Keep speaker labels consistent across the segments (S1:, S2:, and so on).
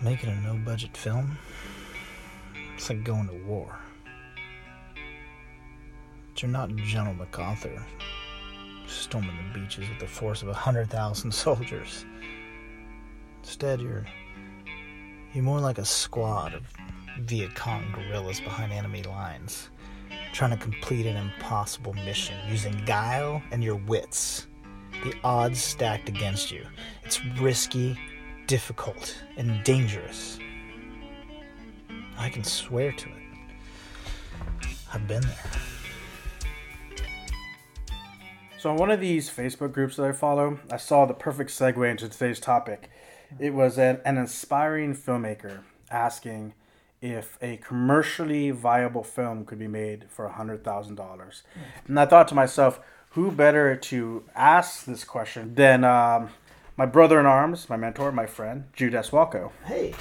S1: Making a no budget film? It's like going to war. But you're not General MacArthur, storming the beaches with the force of a hundred thousand soldiers. Instead, you're you're more like a squad of Viet Cong guerrillas behind enemy lines, trying to complete an impossible mission using guile and your wits. The odds stacked against you. It's risky, difficult, and dangerous. I can swear to it. I've been there.
S2: So, on one of these Facebook groups that I follow, I saw the perfect segue into today's topic. It was an, an aspiring filmmaker asking if a commercially viable film could be made for $100,000. And I thought to myself, who better to ask this question than um, my brother in arms, my mentor, my friend, Jude S. Walko.
S1: Hey.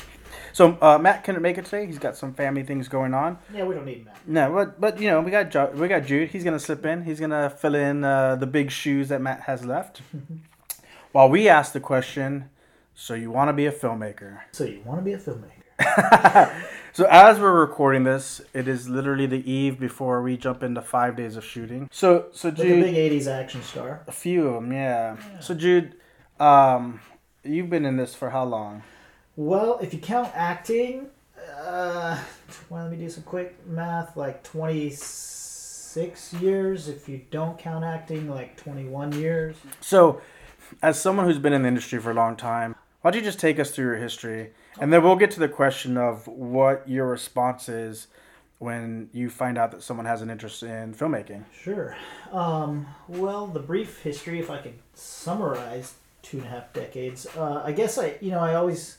S2: So, uh, Matt couldn't make it today. He's got some family things going on.
S1: Yeah, we don't need Matt.
S2: No, but but you know we got jo- we got Jude. He's gonna slip in. He's gonna fill in uh, the big shoes that Matt has left. While we ask the question, so you want to be a filmmaker?
S1: So you want to be a filmmaker?
S2: So as we're recording this, it is literally the eve before we jump into five days of shooting. So so Jude,
S1: Like a big '80s action star.
S2: a few of them, yeah. So Jude, um, you've been in this for how long?
S1: Well, if you count acting, uh, well, let me do some quick math. Like 26 years. If you don't count acting, like 21 years.
S2: So, as someone who's been in the industry for a long time, why don't you just take us through your history, and then we'll get to the question of what your response is when you find out that someone has an interest in filmmaking.
S1: Sure. Um, well, the brief history, if I could summarize two and a half decades, uh, I guess I, you know, I always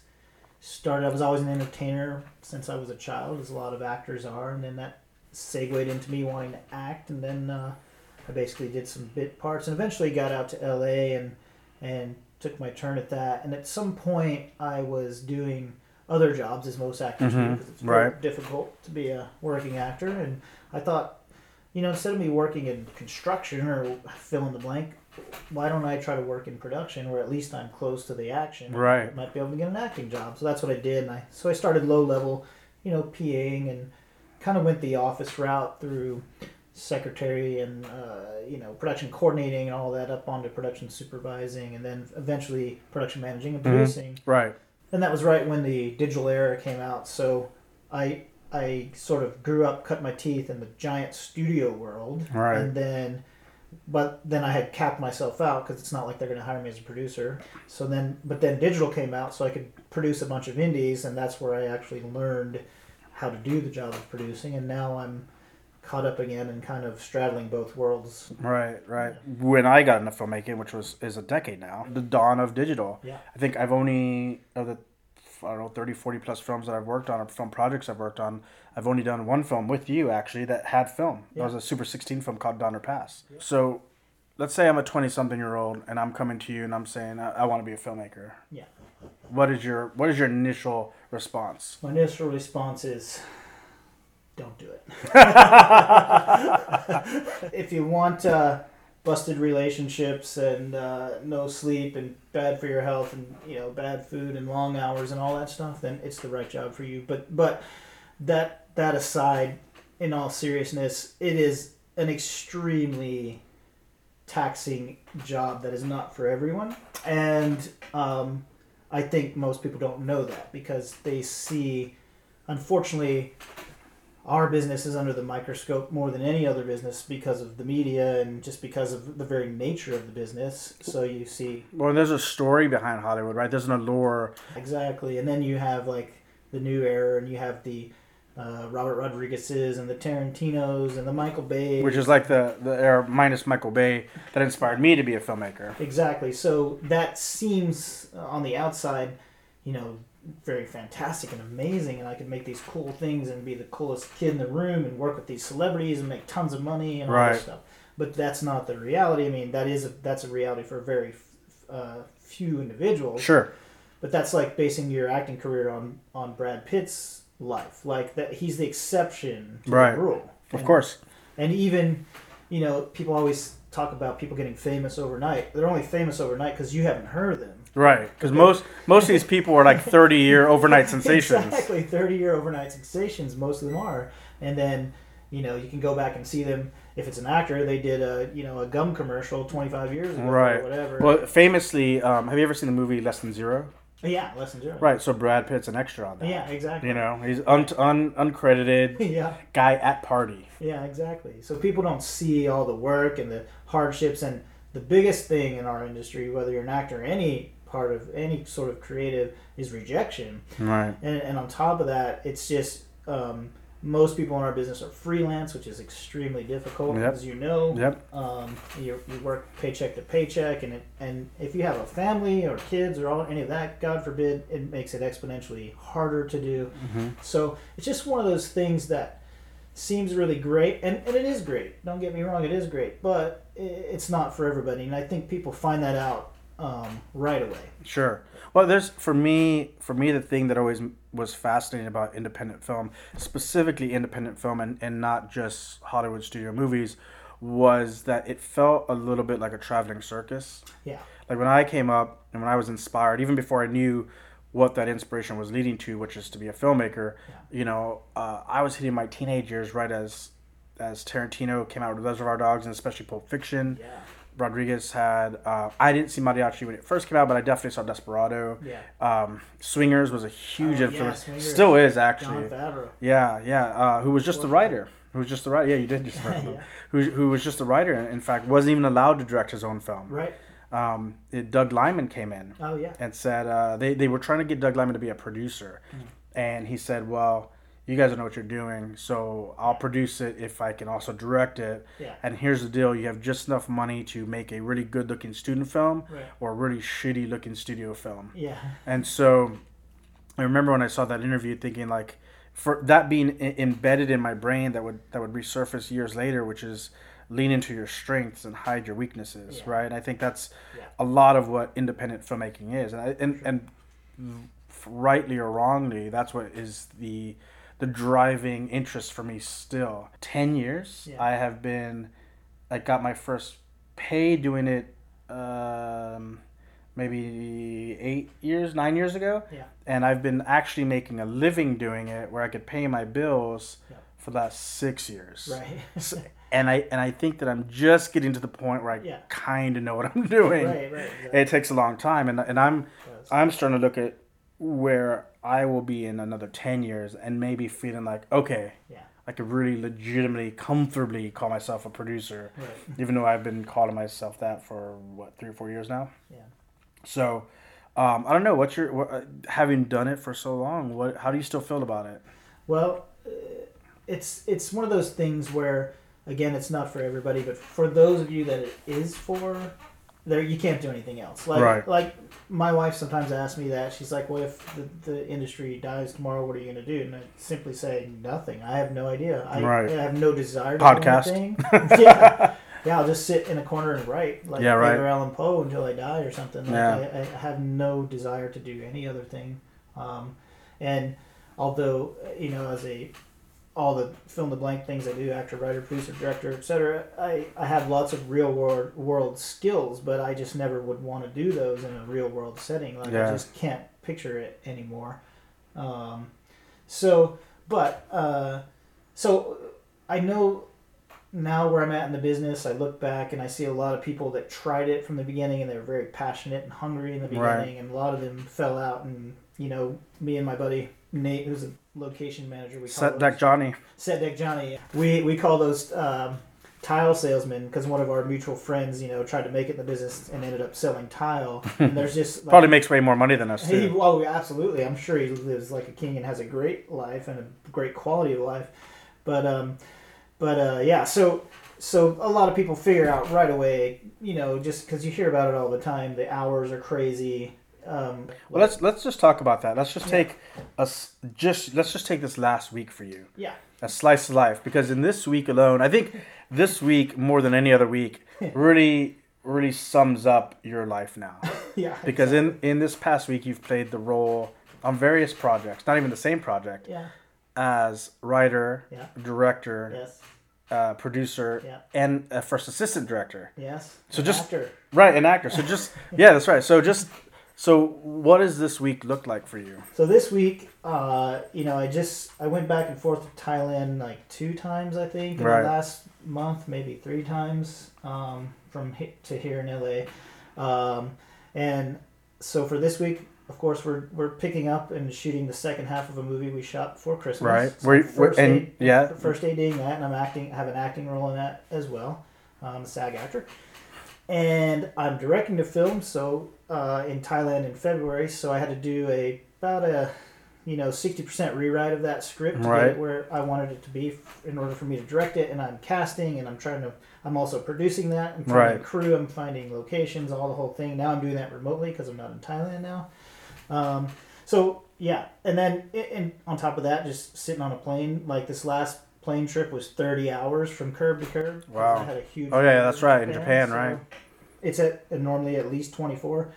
S1: started. I was always an entertainer since I was a child, as a lot of actors are, and then that segued into me wanting to act, and then uh, I basically did some bit parts, and eventually got out to L.A. and and took my turn at that. And at some point, I was doing other jobs, as most actors do,
S2: Mhm,
S1: because it's very
S2: right.
S1: difficult to be a working actor, and I thought you know, instead of me working in construction or fill in the blank, why don't I try to work in production where at least I'm close to the action?
S2: Right.
S1: I might be able to get an acting job. So that's what I did. And I so I started low level, you know, PAing and kind of went the office route through secretary and uh, you know production coordinating and all that up onto production supervising and then eventually production managing and producing
S2: Right.
S1: and that was right when the digital era came out. So I I sort of grew up, cut my teeth in the giant studio world,
S2: Right.
S1: and then, but then I had capped myself out because it's not like they're going to hire me as a producer. So then, but then digital came out, so I could produce a bunch of indies, and that's where I actually learned how to do the job of producing. And now I'm caught up again and kind of straddling both worlds.
S2: Right, right. When I got into filmmaking, which was is a decade now, the dawn of digital.
S1: Yeah.
S2: I think I've only of the I don't know 30 40 plus films that I've worked on or film projects I've worked on, I've only done one film with you actually that had film. That was a Super 16 film called Donner Pass. So, let's say I'm a 20 something year old and I'm coming to you and I'm saying I, I want to be a filmmaker.
S1: Yeah.
S2: What is your what is your initial response?
S1: My initial response is, don't do it. if you want uh, busted relationships and uh, no sleep and bad for your health and you know bad food and long hours and all that stuff, then it's the right job for you. But but that that aside, in all seriousness, it is an extremely taxing job that is not for everyone, and um, I think most people don't know that because they see, unfortunately, our business is under the microscope more than any other business because of the media and just because of the very nature of the business. So you see
S2: Well, there's a story behind Hollywood, right? There's an allure.
S1: exactly, and then you have like the new era, and you have the uh, Robert Rodriguez's and the Tarantino's and the Michael Bay,
S2: Which is like the the era minus Michael Bay that inspired me to be a filmmaker.
S1: Exactly. So that seems uh, on the outside, you know, very fantastic and amazing, and I could make these cool things and be the coolest kid in the room and work with these celebrities and make tons of money and all
S2: Right.
S1: this stuff. But that's not the reality. I mean, that is a, that's a reality for very uh, few individuals.
S2: Sure.
S1: But that's like basing your acting career on on Brad Pitt's life. Like that, he's the exception to
S2: Right.
S1: the rule.
S2: Of course.
S1: and even, you know, people always talk about people getting famous overnight. They're only famous overnight because you haven't heard of them.
S2: Right, because most most of these people are like thirty year overnight sensations.
S1: Exactly, thirty year overnight sensations. Most of them are, and then you know you can go back and see them. If it's an actor, they did a you know a gum commercial twenty five years ago,
S2: Right.
S1: or whatever.
S2: Well, famously, um, have you ever seen the movie Less Than Zero?
S1: yeah, less than zero.
S2: Right, so Brad Pitt's an extra on that.
S1: Yeah, exactly.
S2: You know, he's un- un- uncredited
S1: yeah,
S2: guy at party.
S1: yeah, exactly. So people don't see all the work and the hardships, and the biggest thing in our industry, whether you're an actor or any part of any sort of creative, is rejection.
S2: Right.
S1: And, and on top of that, it's just um, most people in our business are freelance, which is extremely difficult,
S2: Yep.
S1: as you know.
S2: Yep.
S1: Um, you, you work paycheck to paycheck, and it, and if you have a family or kids or all any of that, God forbid, it makes it exponentially harder to do.
S2: hmm
S1: So it's just one of those things that seems really great, and, and it is great. Don't get me wrong, it is great, but it's not for everybody, and I think people find that out um, right away.
S2: Sure. Well, there's for me, for me, the thing that always was fascinating about independent film, specifically independent film, and, and not just Hollywood studio movies, was that it felt a little bit like a traveling circus.
S1: Yeah.
S2: Like when I came up and when I was inspired, even before I knew what that inspiration was leading to, which is to be a filmmaker, yeah. you know, uh, I was hitting my teenage years right as as Tarantino came out with Reservoir Dogs and especially Pulp Fiction.
S1: Yeah.
S2: Rodriguez had. Uh, I didn't see Mariachi when it first came out, but I definitely saw Desperado.
S1: Yeah.
S2: Um, Swingers was a huge
S1: Oh, yeah,
S2: influence.
S1: Swingers.
S2: Still is actually. Yeah, yeah. Uh, who was just the writer? Who was just the writer? Yeah, you did just.
S1: Yeah.
S2: Who who was just the writer? and In fact, wasn't even allowed to direct his own film.
S1: Right.
S2: Um, it, Doug Liman came in
S1: Oh yeah.
S2: and said uh, they they were trying to get Doug Liman to be a producer, and he said, "Well, you guys don't know what you're doing, so I'll produce it if I can also direct it."
S1: Yeah.
S2: And here's the deal: you have just enough money to make a really good-looking student film
S1: Right.
S2: or a really shitty-looking studio film.
S1: Yeah.
S2: And so, I remember when I saw that interview, thinking like, for that being I- embedded in my brain, that would that would resurface years later, which is lean into your strengths and hide your weaknesses,
S1: Yeah.
S2: right? And I think that's
S1: Yeah.
S2: a lot of what independent filmmaking is, and I, and and rightly or wrongly, that's what is the the driving interest for me still. Ten years,
S1: Yeah.
S2: I have been, I got my first pay doing it. Um, maybe eight years, nine years ago,
S1: Yeah.
S2: and I've been actually making a living doing it, where I could pay my bills
S1: Yeah.
S2: for the last six years.
S1: Right.
S2: So- and I and I think that I'm just getting to the point where I
S1: Yeah.
S2: kind of know what I'm doing.
S1: right. Right. Exactly.
S2: It takes a long time, and and I'm
S1: Does.
S2: I'm starting to look at where I will be in another ten years, and maybe feeling like okay,
S1: Yeah.
S2: I could really legitimately, comfortably call myself a producer,
S1: Right.
S2: even though I've been calling myself that for what three or four years now.
S1: Yeah.
S2: So, um, I don't know. What's your what, uh, having done it for so long? What how do you still feel about it?
S1: Well, uh, it's it's one of those things where again, it's not for everybody, but for those of you that it is for, there you can't do anything else. Like
S2: Right.
S1: like my wife sometimes asks me that. She's like, "Well, if the, the industry dies tomorrow, what are you going to do?" And I simply say, "Nothing. I have no idea. I,
S2: Right.
S1: I have no desire to
S2: Podcast.
S1: do anything." yeah. Yeah, I'll just sit in a corner and write, like
S2: Yeah, right.
S1: Edgar Allan Poe, until I die or something. Like,
S2: Yeah.
S1: I, I have no desire to do any other thing. Um, and although you know, as a all the fill in the blank things I do, actor, writer, producer, director, etc. I, I have lots of real world world skills, but I just never would want to do those in a real world setting. Like
S2: Yeah.
S1: I just can't picture it anymore. Um, so, but uh, so I know now where I'm at in the business. I look back and I see a lot of people that tried it from the beginning and they were very passionate and hungry in the beginning,
S2: Right.
S1: and a lot of them fell out. And you know, me and my buddy Nate, who's a location manager, we call
S2: Set
S1: those-
S2: deck Johnny.
S1: Set Deck Johnny. We we call those um, tile salesmen because one of our mutual friends, you know, tried to make it in the business and ended up selling tile. And there's just like,
S2: Probably makes way more money than us
S1: he,
S2: too.
S1: well, absolutely. I'm sure he lives like a king and has a great life and a great quality of life. But um, but uh, yeah. So so a lot of people figure out right away, you know, just because you hear about it all the time, the hours are crazy. Um,
S2: Well, let's let's just talk about that. Let's just
S1: Yeah.
S2: take us just let's just take this last week for you.
S1: yeah.
S2: a slice of life because in this week alone i think this week more than any other week really really sums up your life now
S1: Yeah.
S2: because in in this past week you've played the role on various projects not even the same project
S1: yeah.
S2: as writer
S1: Yeah.
S2: director
S1: Yes.
S2: uh, producer
S1: Yeah.
S2: and a first assistant director
S1: Yes.
S2: So just-
S1: actor.
S2: right an actor so just yeah that's right so just So, what does this week look like for you?
S1: So this week, uh, you know, I just I went back and forth to Thailand like two times, I think, in
S2: Right.
S1: the last month, maybe three times, um, from he- to here in LA, um, and so for this week, of course, we're we're picking up and shooting the second half of a movie we shot before Christmas.
S2: Right.
S1: So
S2: We're,
S1: first
S2: and
S1: aid-
S2: yeah,
S1: first ADing that, and I'm acting, I have an acting role in that as well. I'm a SAG actor, and I'm directing the film. So uh, in Thailand in February, so I had to do a about a you know sixty percent rewrite of that script
S2: Right.
S1: where I wanted it to be in order for me to direct it. And I'm casting, and I'm trying to. I'm also producing that. I'm finding
S2: Right.
S1: crew. I'm finding locations, all the whole thing. Now I'm doing that remotely because I'm not in Thailand now. Um, so yeah, and then and on top of that, just sitting on a plane. Like this last plane trip was thirty hours from curb to curb.
S2: Wow.
S1: I had a huge.
S2: Oh, yeah, that's right, in Japan, right?
S1: It's at uh, normally at least twenty four,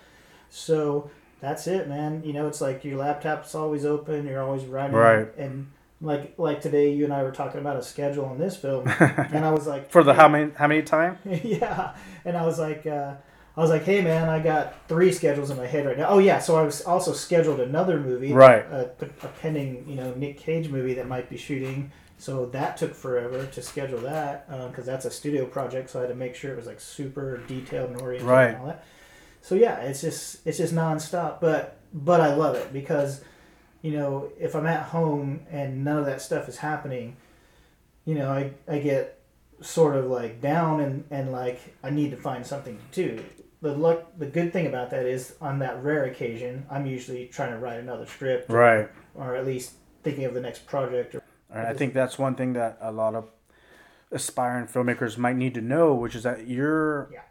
S1: so that's it, man. You know, it's like your laptop's always open. You're always writing,
S2: Right.
S1: And like like today, you and I were talking about a schedule on this film, and I was like,
S2: for the how many how many time?
S1: yeah, and I was like, uh, I was like, hey man, I got three schedules in my head right now. Oh yeah, so I was also scheduled another movie,
S2: Right.
S1: A, a pending, you know, Nick Cage movie that might be shooting. So that took forever to schedule that uh, because that's a studio project. So I had to make sure it was like super detailed and oriented
S2: Right.
S1: and all that. So yeah, it's just it's just nonstop, but but I love it because you know if I'm at home and none of that stuff is happening, you know I I get sort of like down and and like I need to find something to do. The luck, the good thing about that is on that rare occasion, I'm usually trying to write another script
S2: Right.
S1: or at least thinking of the next project. Or,
S2: And I think that's one thing that a lot of aspiring filmmakers might need to know, which is that your
S1: Yeah.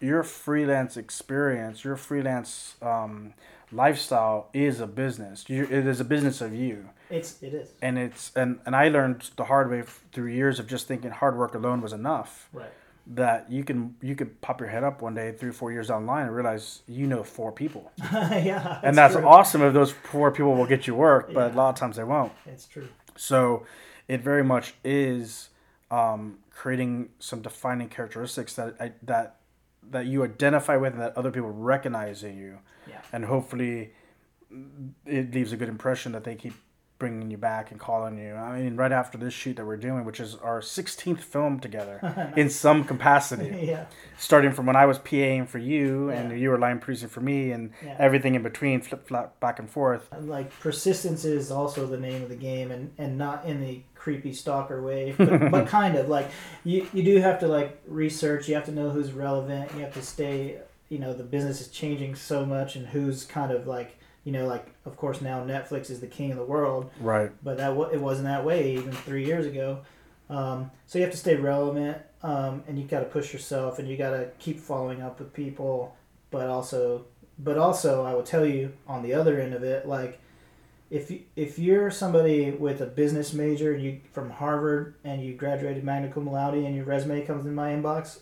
S2: your freelance experience, your freelance um, lifestyle is a business. You, it is a business of you,
S1: it's it is
S2: and it's and and I learned the hard way through years of just thinking hard work alone was enough.
S1: right.
S2: That you can you could pop your head up one day, three four years online and realize you know four people,
S1: yeah,
S2: and that's
S1: true.
S2: awesome if those four people will get you work, but a lot of times they won't.
S1: It's true.
S2: So it very much is um, creating some defining characteristics that I, that that you identify with and that other people recognize in you,
S1: Yeah.
S2: and hopefully it leaves a good impression that they keep bringing you back and calling you. I mean, right after this shoot that we're doing, which is our 16th film together in some capacity,
S1: yeah.
S2: starting from when I was PAing for you and
S1: Yeah.
S2: you were line producing for me, and
S1: Yeah.
S2: everything in between, flip flop back and forth.
S1: like persistence is also the name of the game and and not in the creepy stalker way but, but kind of like you you do have to like research you have to know who's relevant you have to stay you know the business is changing so much and who's kind of like you know like of course now netflix is the king of the world
S2: Right.
S1: but that it wasn't that way even three years ago. Um, so you have to stay relevant, um, and you got to push yourself, and you got to keep following up with people. But also, but also, I will tell you on the other end of it, like if you, if you're somebody with a business major, you from Harvard, and you graduated magna cum laude, and your resume comes in my inbox,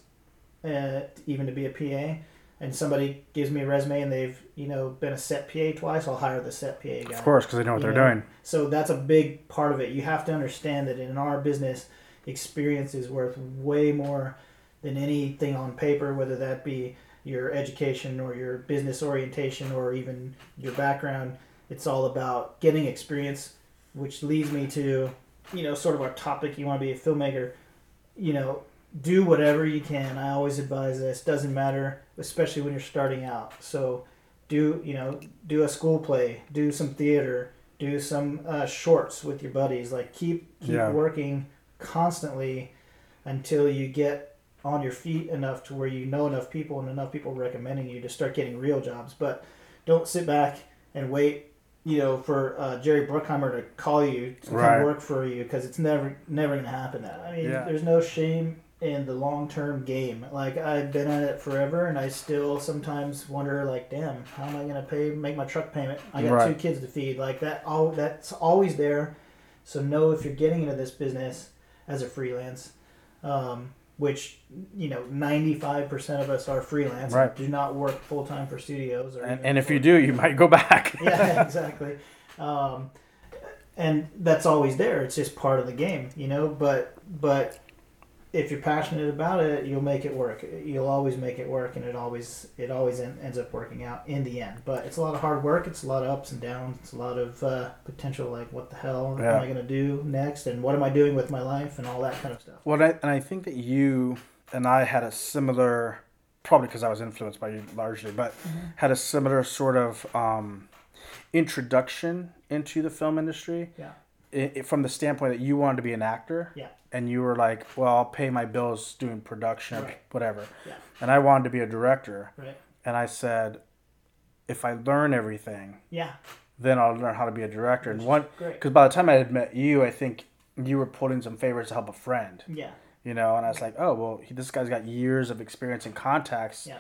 S1: uh, even to be a PA. And somebody gives me a resume, and they've you know been a set PA twice. I'll hire the set PA guy.
S2: Of course, because they know what
S1: You
S2: they're
S1: know,
S2: doing.
S1: So that's a big part of it. You have to understand that in our business, experience is worth way more than anything on paper, whether that be your education or your business orientation or even your background. It's all about getting experience, which leads me to, you know, sort of our topic. You want to be a filmmaker, you know, do whatever you can. I always advise this. Doesn't matter, especially when you're starting out. So do, you know, do a school play, do some theater, do some uh, shorts with your buddies. Like keep keep
S2: Yeah.
S1: working constantly until you get on your feet enough to where you know enough people and enough people recommending you to start getting real jobs. But don't sit back and wait, you know, for uh, Jerry Bruckheimer to call you to
S2: Right.
S1: come work for you because it's never never gonna happen. That I mean,
S2: Yeah.
S1: there's no shame in the long term game. Like I've been at it forever, and I still sometimes wonder, like, damn, how am I gonna pay make my truck payment? I got
S2: Right.
S1: two kids to feed. Like that, all that's always there. So know if you're getting into this business as a freelance, um, which you know, 95% of us are freelance.
S2: Right.
S1: Do not work full time for studios. Or
S2: And, and if you do, you might go back.
S1: yeah, exactly. Um, and that's always there. It's just part of the game, you know. But but if you're passionate about it, you'll make it work. You'll always make it work, and it always it always en- ends up working out in the end. But it's a lot of hard work. It's a lot of ups and downs. It's a lot of uh, potential. Like, what the hell
S2: Yeah.
S1: am I gonna do next? And what am I doing with my life? And all that kind of stuff.
S2: Well, I, and I think that you and I had a similar, probably because I was influenced by you largely, but had a similar sort of um, introduction into the film industry.
S1: Yeah.
S2: I i from the standpoint that you wanted to be an actor.
S1: Yeah.
S2: And you were like, well, I'll pay my bills doing production, or
S1: Right.
S2: whatever.
S1: Yeah.
S2: And I wanted to be a director.
S1: Right.
S2: And I said, if I learn everything,
S1: Yeah.
S2: then I'll learn how to be a director. And
S1: Which is
S2: one, because by the time I had met you, I think you were pulling some favors to help a friend
S1: Yeah.
S2: you know and i was like oh well he, this guy's got years of experience and contacts
S1: Yeah.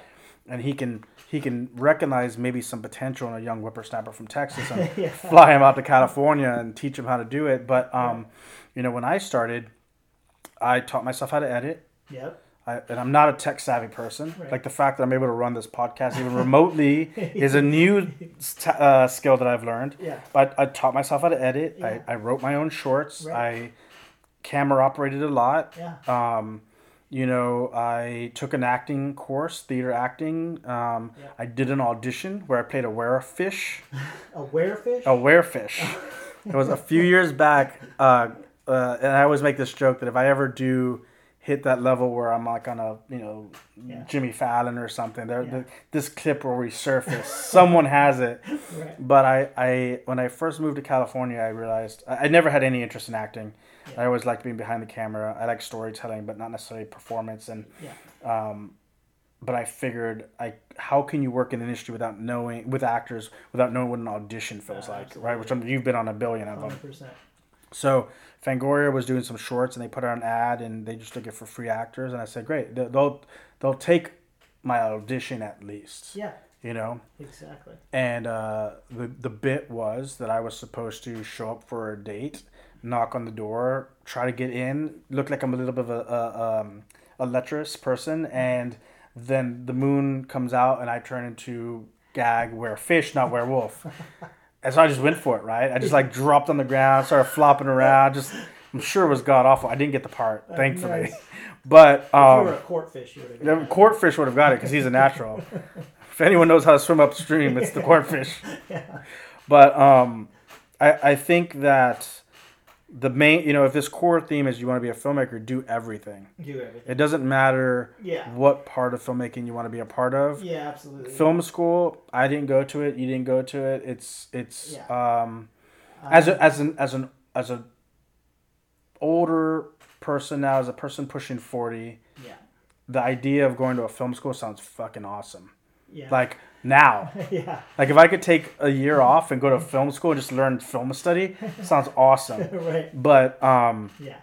S2: And he can he can recognize maybe some potential in a young whippersnapper from texas and
S1: yeah.
S2: fly him out to california and teach him how to do it but um you know when i started i taught myself how to edit
S1: Yep.
S2: I, and I'm not a tech savvy person.
S1: Right.
S2: Like the fact that I'm able to run this podcast even remotely is a new st- uh, skill that I've learned.
S1: Yeah.
S2: But I taught myself how to edit.
S1: Yeah.
S2: I, I wrote my own shorts.
S1: Right.
S2: I camera operated a lot.
S1: Yeah.
S2: Um, you know, I took an acting course, theater acting. Um,
S1: Yeah.
S2: I did an audition where I played a werefish.
S1: A werefish.
S2: A werefish. it was a few years back, uh, uh, and I always make this joke that if I ever do hit that level where I'm like on a you know
S1: Yeah.
S2: Jimmy Fallon or something, there
S1: Yeah.
S2: the, this clip will resurface. Someone has it.
S1: Right.
S2: But I, I when I first moved to California, I realized I, I never had any interest in acting.
S1: Yeah.
S2: I always liked being behind the camera. I like storytelling, but not necessarily performance. And
S1: Yeah.
S2: um, but I figured, I how can you work in the industry without knowing with actors without knowing what an audition feels
S1: Yeah,
S2: like, right? Which I'm, you've been on a billion of them.
S1: Hundred percent.
S2: So Fangoria was doing some shorts, and they put out an ad, and they just took it for free actors. And I said, great, They- they'll they'll take my audition at least,
S1: Yeah.
S2: you know.
S1: Exactly.
S2: And uh, the the bit was that I was supposed to show up for a date, knock on the door, try to get in, look like I'm a little bit of a a, um, a lecherous person, and then the moon comes out and I turn into gag were fish, not werewolf. and so I just went for it, right? I just like dropped on the ground, started flopping around. Just I'm sure it was god awful. I didn't get the part, thankfully.
S1: nice.
S2: But
S1: if you
S2: um,
S1: were a courtfish, you would
S2: the
S1: have.
S2: courtfish would have got it because he's a natural. if anyone knows how to swim upstream, it's the courtfish.
S1: Yeah.
S2: But um, I I think that the main you know if this core theme is you want to be a filmmaker, do everything.
S1: Do everything.
S2: It doesn't matter
S1: Yeah.
S2: what part of filmmaking you want to be a part of.
S1: Yeah. Absolutely.
S2: Film school, I didn't go to it. You didn't go to it. It's it's
S1: Yeah.
S2: um, as a, as an as an as a older person now, as a person pushing forty,
S1: Yeah.
S2: the idea of going to a film school sounds fucking awesome.
S1: Yeah.
S2: Like now,
S1: yeah.
S2: like if I could take a year off and go to film school and just learn film study, sounds awesome.
S1: right.
S2: But um,
S1: Yeah.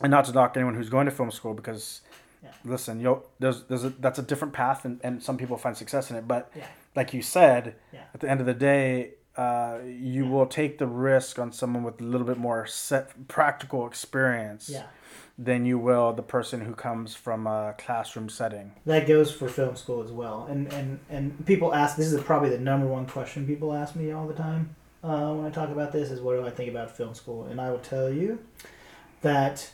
S2: and not to knock anyone who's going to film school because,
S1: Yeah.
S2: listen, yo, there's there's a, that's a different path and, and some people find success in it. But
S1: Yeah.
S2: like you said,
S1: Yeah.
S2: at the end of the day, uh, you will take the risk on someone with a little bit more set practical experience
S1: Yeah.
S2: Than you will the person who comes from a classroom setting.
S1: That goes for film school as well. And and and people ask. This is probably the number one question people ask me all the time uh, when I talk about this. Is what do I think about film school? And I will tell you that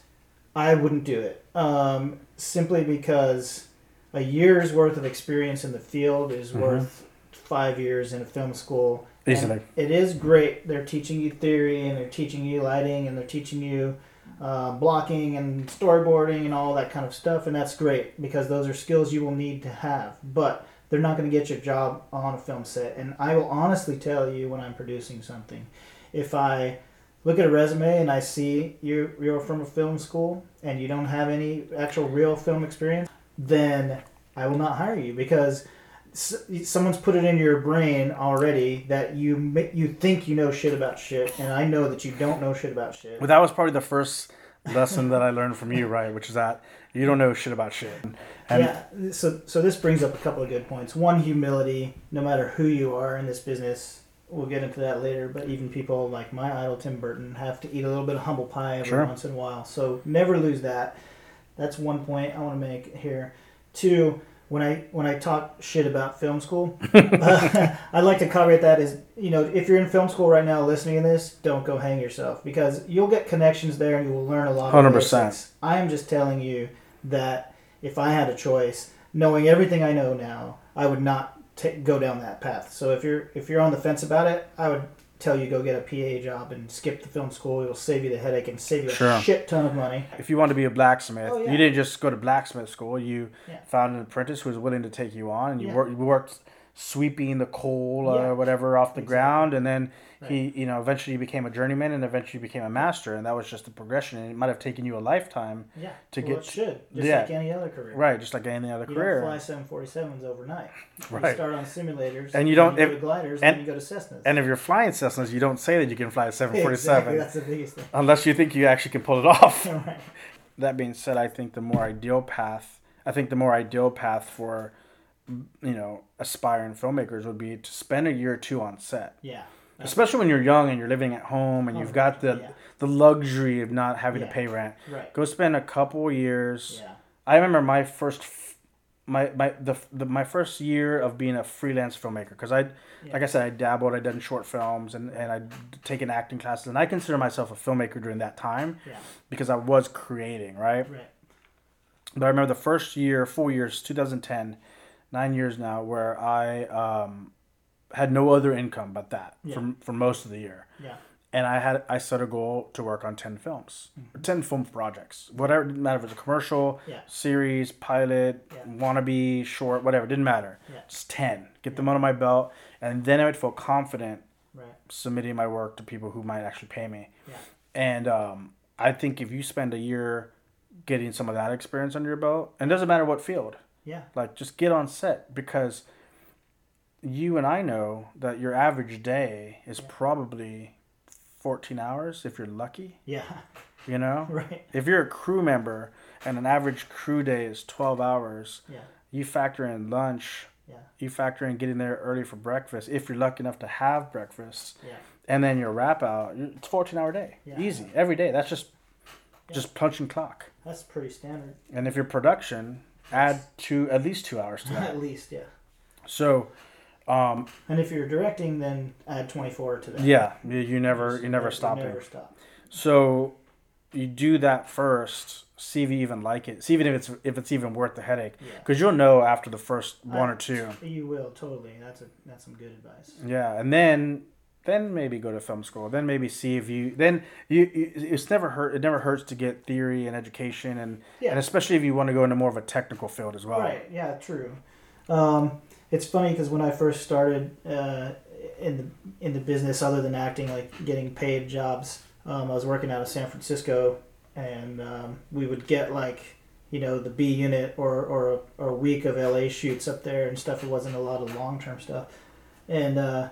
S1: I wouldn't do it um, simply because a year's worth of experience in the field is
S2: Mhm.
S1: worth five years in a film school.
S2: Easily.
S1: it is great. They're teaching you theory and they're teaching you lighting and they're teaching you uh, blocking and storyboarding and all that kind of stuff. And that's great because those are skills you will need to have. But they're not going to get your job on a film set. And I will honestly tell you when I'm producing something, if I look at a resume and I see you you're from a film school and you don't have any actual real film experience, then I will not hire you because someone's put it in your brain already that you you think you know shit about shit, and I know that you don't know shit about shit.
S2: But that was probably the first lesson that I learned from you, right? Which is that you don't know shit about shit. And
S1: yeah, so so this brings up a couple of good points. One, humility. No matter who you are in this business, we'll get into that later. But even people like my idol Tim Burton have to eat a little bit of humble pie every
S2: Sure.
S1: once in a while. So never lose that. That's one point I want to make here. Two, when I when I talk shit about film school, uh, I'd like to caveat that is you know if you're in film school right now listening to this, don't go hang yourself because you'll get connections there and you will learn a lot.
S2: 100%.
S1: I am just telling you that if I had a choice, knowing everything I know now, I would not ta go down that path. So if you're if you're on the fence about it, I would tell you go get a PA job and skip the film school. It'll save you the headache and save you a shit ton of money.
S2: If you want to be a blacksmith,
S1: Oh, yeah.
S2: you didn't just go to blacksmith school. You
S1: Yeah.
S2: found an apprentice who was willing to take you on, and you
S1: Yeah.
S2: worked. You worked sweeping the coal
S1: Yeah.
S2: or whatever off the
S1: Exactly.
S2: ground, and then
S1: Right.
S2: he, you know, eventually he became a journeyman, and eventually became a master, and that was just the progression. And it might have taken you a lifetime,
S1: Yeah,
S2: To
S1: well,
S2: get-
S1: it should just
S2: yeah.
S1: like any other career.
S2: right? Just like any other
S1: You
S2: career.
S1: don't fly 747s overnight. You
S2: Right.
S1: start on simulators,
S2: And you don't-
S1: go
S2: if-
S1: to gliders,
S2: and-
S1: then you go to Cessnas.
S2: And if you're flying Cessnas, you don't say that you can fly a 747
S1: Exactly, that's the biggest thing.
S2: unless you think you actually can pull it off.
S1: right.
S2: that being said, I think the more ideal path, I think the more ideal path for, you know, aspiring filmmakers would be to spend a year or two on set,
S1: Yeah.
S2: especially when you're young and you're living at home and
S1: Oh,
S2: you've got the
S1: yeah.
S2: the luxury of not having
S1: Yeah.
S2: to pay rent.
S1: Right.
S2: Go spend a couple years.
S1: Yeah.
S2: I remember my first. f- My, my the, the my first year of being a freelance filmmaker because I
S1: Yeah.
S2: like I said I dabbled I done short films and, and I'd taken acting classes and I consider myself a filmmaker during that time
S1: Yeah.
S2: because I was creating right
S1: Right.
S2: but I remember the first year, four years, 2010, nine years now, where I um, had no other income but that
S1: Yeah.
S2: for, for most of the year.
S1: Yeah.
S2: And I had I set a goal to work on 10 films, 10 film projects, whatever, didn't matter if it was a commercial,
S1: Mm-hmm. Yeah.
S2: series, pilot,
S1: Yeah.
S2: wannabe, short, whatever, didn't matter.
S1: Yeah.
S2: Just 10. Get them under my belt. And then I would feel confident
S1: Right.
S2: submitting my work to people who might actually pay me.
S1: Yeah.
S2: And um, I think if you spend a year getting some of that experience under your belt, and it doesn't matter what field,
S1: Yeah.
S2: like just get on set because you and I know that your average day is
S1: Yeah.
S2: probably 14 hours if you're lucky,
S1: Yeah.
S2: you know?
S1: Right.
S2: If you're a crew member and an average crew day is 12 hours,
S1: Yeah.
S2: you factor in lunch,
S1: Yeah.
S2: you factor in getting there early for breakfast if you're lucky enough to have breakfast
S1: Yeah.
S2: and then your wrap out it's 14 hour day
S1: Yeah.
S2: easy every day that's just
S1: Yeah.
S2: just punching clock
S1: That's pretty standard.
S2: and if you're production add two at least two hours to that
S1: At least, yeah.
S2: so um,
S1: And if you're directing, then add 24 to that.
S2: yeah you, you never you never
S1: You
S2: stop
S1: Never
S2: it
S1: stop.
S2: so you do that first see if you even like it see even if it's if it's even worth the headache
S1: Yeah.
S2: because you'll know after the first one
S1: I-
S2: or two
S1: You will totally. That's a that's some good advice.
S2: Yeah, and then then maybe go to film school. Then maybe see if you then you, you it's never hurt. It never hurts to get theory and education, and
S1: Yeah.
S2: and especially if you want to go into more of a technical field as well.
S1: Right. Yeah. True. Um, it's funny because when I first started uh, in the in the business, other than acting, like getting paid jobs, um, I was working out of San Francisco, and um, we would get like you know the B unit or or a, or a week of LA shoots up there and stuff. It wasn't a lot of long term stuff, and. Uh,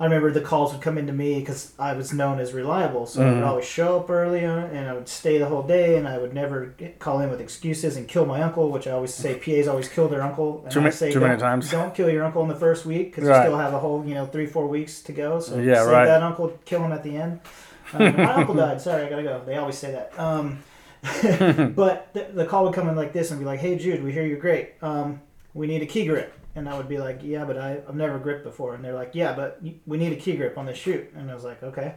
S1: I remember the calls would come into me because I was known as reliable, so I would
S2: Mhm.
S1: always show up early uh, and I would stay the whole day, and I would never call in with excuses and kill my uncle, which I always say PAs always kill their uncle. And
S2: Too
S1: I
S2: ma-
S1: say
S2: too many
S1: don't-
S2: times.
S1: Don't kill your uncle in the first week because
S2: Right.
S1: you still have a whole you know three four weeks to go. So
S2: Yeah,
S1: save
S2: right.
S1: that uncle, kill him at the end. Um, my uncle died. Sorry, I gotta go. They always say that. Um, but the, the call would come in like this and be like, "Hey Jude, we hear you're great. Um, we need a key grip." And I would be like, "Yeah, but I, I've never gripped before." And they're like, "Yeah, but we need a key grip on this shoot." And I was like, "Okay."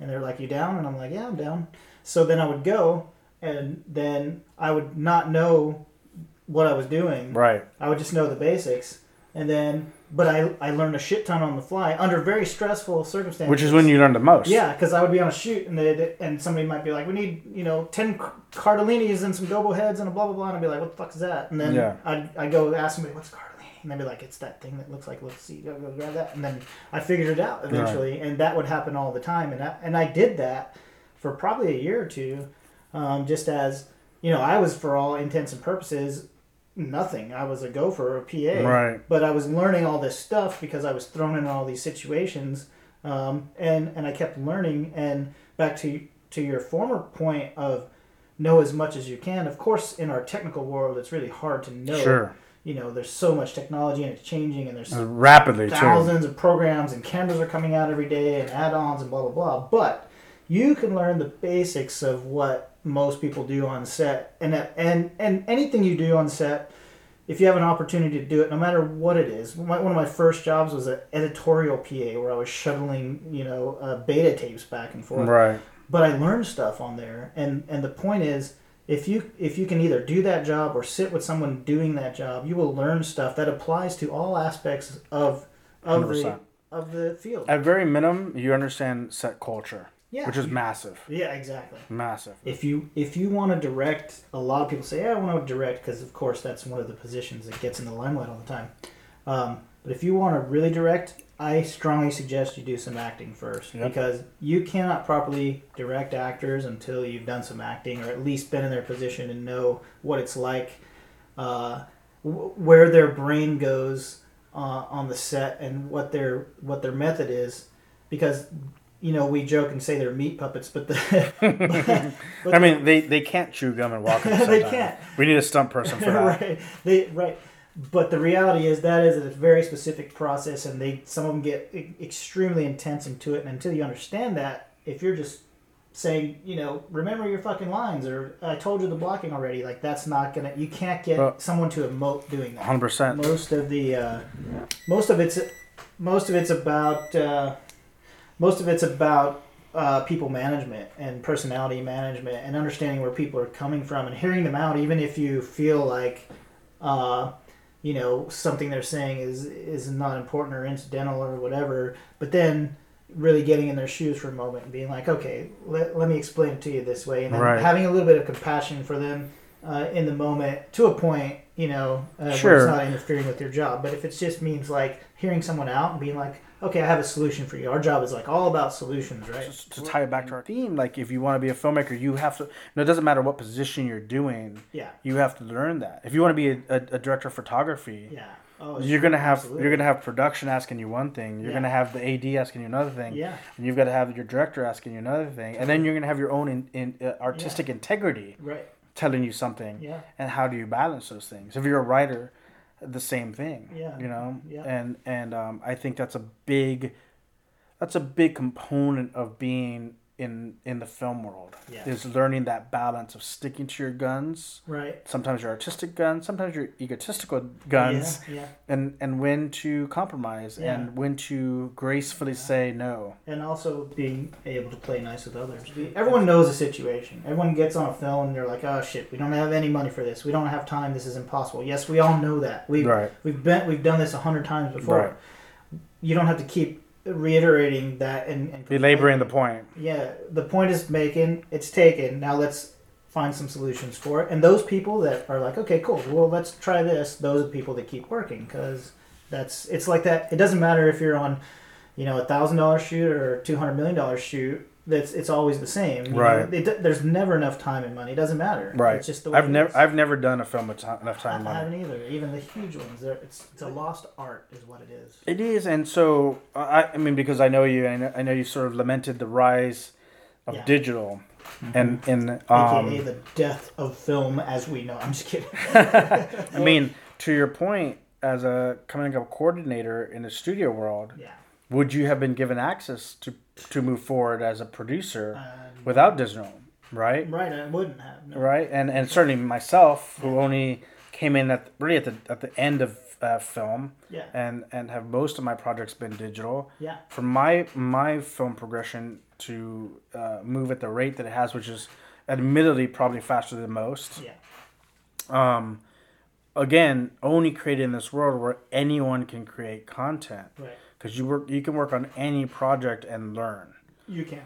S1: And they're like, "You down?" And I'm like, "Yeah, I'm down." So then I would go, and then I would not know what I was doing.
S2: Right.
S1: I would just know the basics, and then but I I learned a shit ton on the fly under very stressful circumstances.
S2: Which is when you learn the most.
S1: Yeah, because I would be on a shoot and they and somebody might be like, "We need you know ten c- Cardellinis and some gobo heads and a blah blah blah," and I'd be like, "What the fuck is that?" And then
S2: Yeah.
S1: I'd, I'd go ask somebody, "What's Cardellini?" And they'd be like, "It's that thing that looks like let's see, go, go grab that." And then I figured it out eventually, and that would happen all the time, and I, and I did that for probably a year or two, um, just as you know, I was for all intents and purposes nothing. I was a gopher, a PA,
S2: Right.
S1: but I was learning all this stuff because I was thrown in all these situations, um, and and I kept learning. And back to to your former point of know as much as you can. Of course, in our technical world, it's really hard to know.
S2: Sure.
S1: You know, there's so much technology and it's changing, and there's
S2: Uh, Rapidly too.
S1: thousands of programs and cameras are coming out every day and add-ons and blah blah blah. But you can learn the basics of what most people do on set, and that- and and anything you do on set. If you have an opportunity to do it, no matter what it is, my, one of my first jobs was an editorial PA where I was shuttling, you know, uh, beta tapes back and forth
S2: Right.
S1: but I learned stuff on there, and and the point is, if you if you can either do that job or sit with someone doing that job, you will learn stuff that applies to all aspects of of the
S2: 100%.
S1: of the field.
S2: At very minimum, you understand set culture,
S1: Yeah.
S2: which is massive,
S1: Yeah, exactly.
S2: massive.
S1: If you if you want to direct, a lot of people say, "Yeah, I want to direct," because of course that's one of the positions that gets in the limelight all the time. Um, but if you want to really direct, I strongly suggest you do some acting first
S2: Yep.
S1: because you cannot properly direct actors until you've done some acting or at least been in their position and know what it's like, uh, w- where their brain goes uh, on the set and what their what their method is, because. You know, we joke and say they're meat puppets, but the but
S2: I mean, they, they can't chew gum and walk. At the same
S1: They can't.
S2: We need a stunt person for that.
S1: right. They right. But the reality is that is a very specific process, and they some of them get extremely intense into it. And until you understand that, if you're just saying, you know, remember your fucking lines, or I told you the blocking already, like that's not gonna. You can't get
S2: Well-
S1: someone to emote doing that.
S2: 100%.
S1: Most of the, uh, most of it's, most of it's about, uh, most of it's about uh, people management and personality management and understanding where people are coming from and hearing them out, even if you feel like, uh, you know, something they're saying is is not important or incidental or whatever. But then really getting in their shoes for a moment and being like, okay, let, let me explain it to you this way, and then
S2: Right.
S1: having a little bit of compassion for them uh, in the moment to a point, you know, uh,
S2: Sure.
S1: it's not interfering with your job. But if it just means like hearing someone out and being like, okay, I have a solution for you. Our job is like all about solutions, right?
S2: Just to tie it back to our theme, like if you want to be a filmmaker, you have to. No, it doesn't matter what position you're doing.
S1: Yeah,
S2: You have to learn that. If you want to be a, a, a director of photography,
S1: yeah. Oh,
S2: you're gonna have
S1: absolutely.
S2: you're gonna have production asking you one thing. You're
S1: Yeah.
S2: gonna have the AD asking you another thing.
S1: Yeah,
S2: And you've got to have your director asking you another thing, and then you're gonna have your own in, in, uh, artistic integrity
S1: right.
S2: Telling you something.
S1: Yeah,
S2: And how do you balance those things? If you're a writer, the same thing.
S1: Yeah.
S2: You know.
S1: Yeah.
S2: And and um, I think that's a big, that's a big component of being in in the film world.
S1: Yeah.
S2: Is learning that balance of sticking to your guns.
S1: right.
S2: Sometimes your artistic guns, sometimes your egotistical guns,
S1: Yeah, yeah.
S2: and and when to compromise
S1: Yeah.
S2: and when to gracefully say no.
S1: and also being able to play nice with others. Everyone knows the situation. Everyone gets on a film and they're like, "Oh shit, we don't have any money for this. We don't have time. This is impossible." Yes, we all know that. We
S2: Right.
S1: we've been we've done this a hundred times before.
S2: Right.
S1: You don't have to keep reiterating that and, and
S2: Belaboring the point.
S1: Yeah, the point is making. It's taken. Now let's find some solutions for it. And those people that are like, okay, cool. Well, let's try this. Those are people that keep working because that's it's like that. It doesn't matter if you're on, you know, a thousand dollar shoot or two hundred million dollar shoot. That's it's always the same. you know?
S2: Right.
S1: It, there's never enough time and money. It doesn't matter.
S2: Right.
S1: It's just the way
S2: I've never. I've never done a film with ti- enough
S1: I
S2: time. and money.
S1: haven't either. Even the huge ones. It's it's a lost art, is what it is.
S2: It is, and so I, I mean, because I know you, and I know, I know you sort of lamented the rise of
S1: Yeah.
S2: digital, and and
S1: AKA
S2: um,
S1: the death of film as we know. I'm just kidding.
S2: I mean, to your point, as a coming up coordinator in the studio world,
S1: yeah.
S2: would you have been given access to to move forward as a producer
S1: Um,
S2: without digital, right?
S1: right. I wouldn't have. No.
S2: Right, and and certainly myself, who only came in at really at the at the end of uh, film,
S1: Yeah.
S2: and and have most of my projects been digital.
S1: Yeah.
S2: for my my film progression to uh, move at the rate that it has, which is admittedly probably faster than most.
S1: Yeah.
S2: Um, again, only created in this world where anyone can create content
S1: Right.
S2: Because you work you can work on any project and learn.
S1: You can.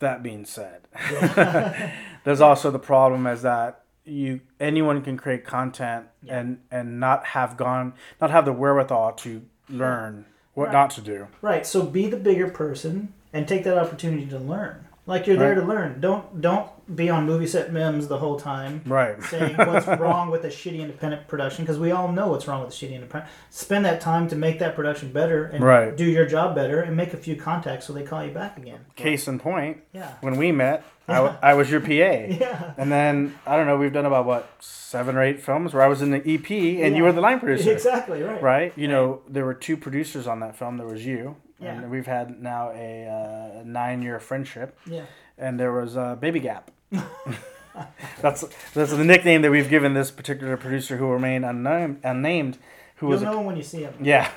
S2: That being said, there's also the problem as that you anyone can create content
S1: Yeah.
S2: and and not have gone not have the wherewithal to learn what
S1: Right.
S2: not to do.
S1: Right. So be the bigger person and take that opportunity to learn. Like you're there to learn. Don't don't be on movie set memes the whole time
S2: Right.
S1: saying what's wrong with a shitty independent production because we all know what's wrong with a shitty independent. Spend that time to make that production better and
S2: Right.
S1: do your job better and make a few contacts so they call you back again.
S2: Case in point,
S1: Yeah.
S2: when we met, I, w- I was your PA.
S1: Yeah.
S2: And then I don't know. We've done about what seven or eight films where I was in the EP and you were the line producer,
S1: Exactly right.
S2: right? You know, there were two producers on that film. There was you,
S1: Yeah.
S2: and we've had now a uh, nine-year friendship,
S1: Yeah.
S2: and there was uh, Baby Gap. that's that's the nickname that we've given this particular producer who remained unnamed. unnamed who
S1: You'll
S2: was a
S1: know when you see him.
S2: yeah,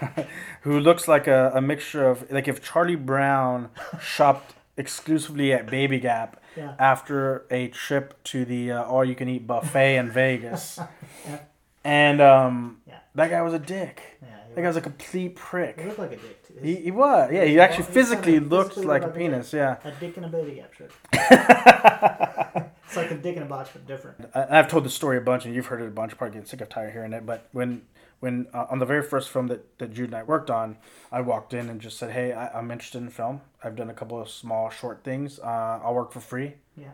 S2: who looks like a, a mixture of like if Charlie Brown shopped exclusively at Baby Gap
S1: Yeah.
S2: after a trip to the uh, all you can eat buffet in Vegas.
S1: Yeah.
S2: And um,
S1: Yeah.
S2: that guy was a dick.
S1: Yeah.
S2: That guy was a complete prick.
S1: He looked like a dick. Too.
S2: He, he was. Yeah, he actually physically looked
S1: physically
S2: like a
S1: like a
S2: penis. Yeah.
S1: a dick in a baby shirt. It's like a dick in a box, but different.
S2: I- I've told the story a bunch, and you've heard it a bunch. You're probably getting sick of tired hearing it. But when when uh, on the very first film that, that Jude and I worked on, I walked in and just said, "Hey, I, I'm interested in film. I've done a couple of small short things. Uh, I'll work for free.
S1: Yeah.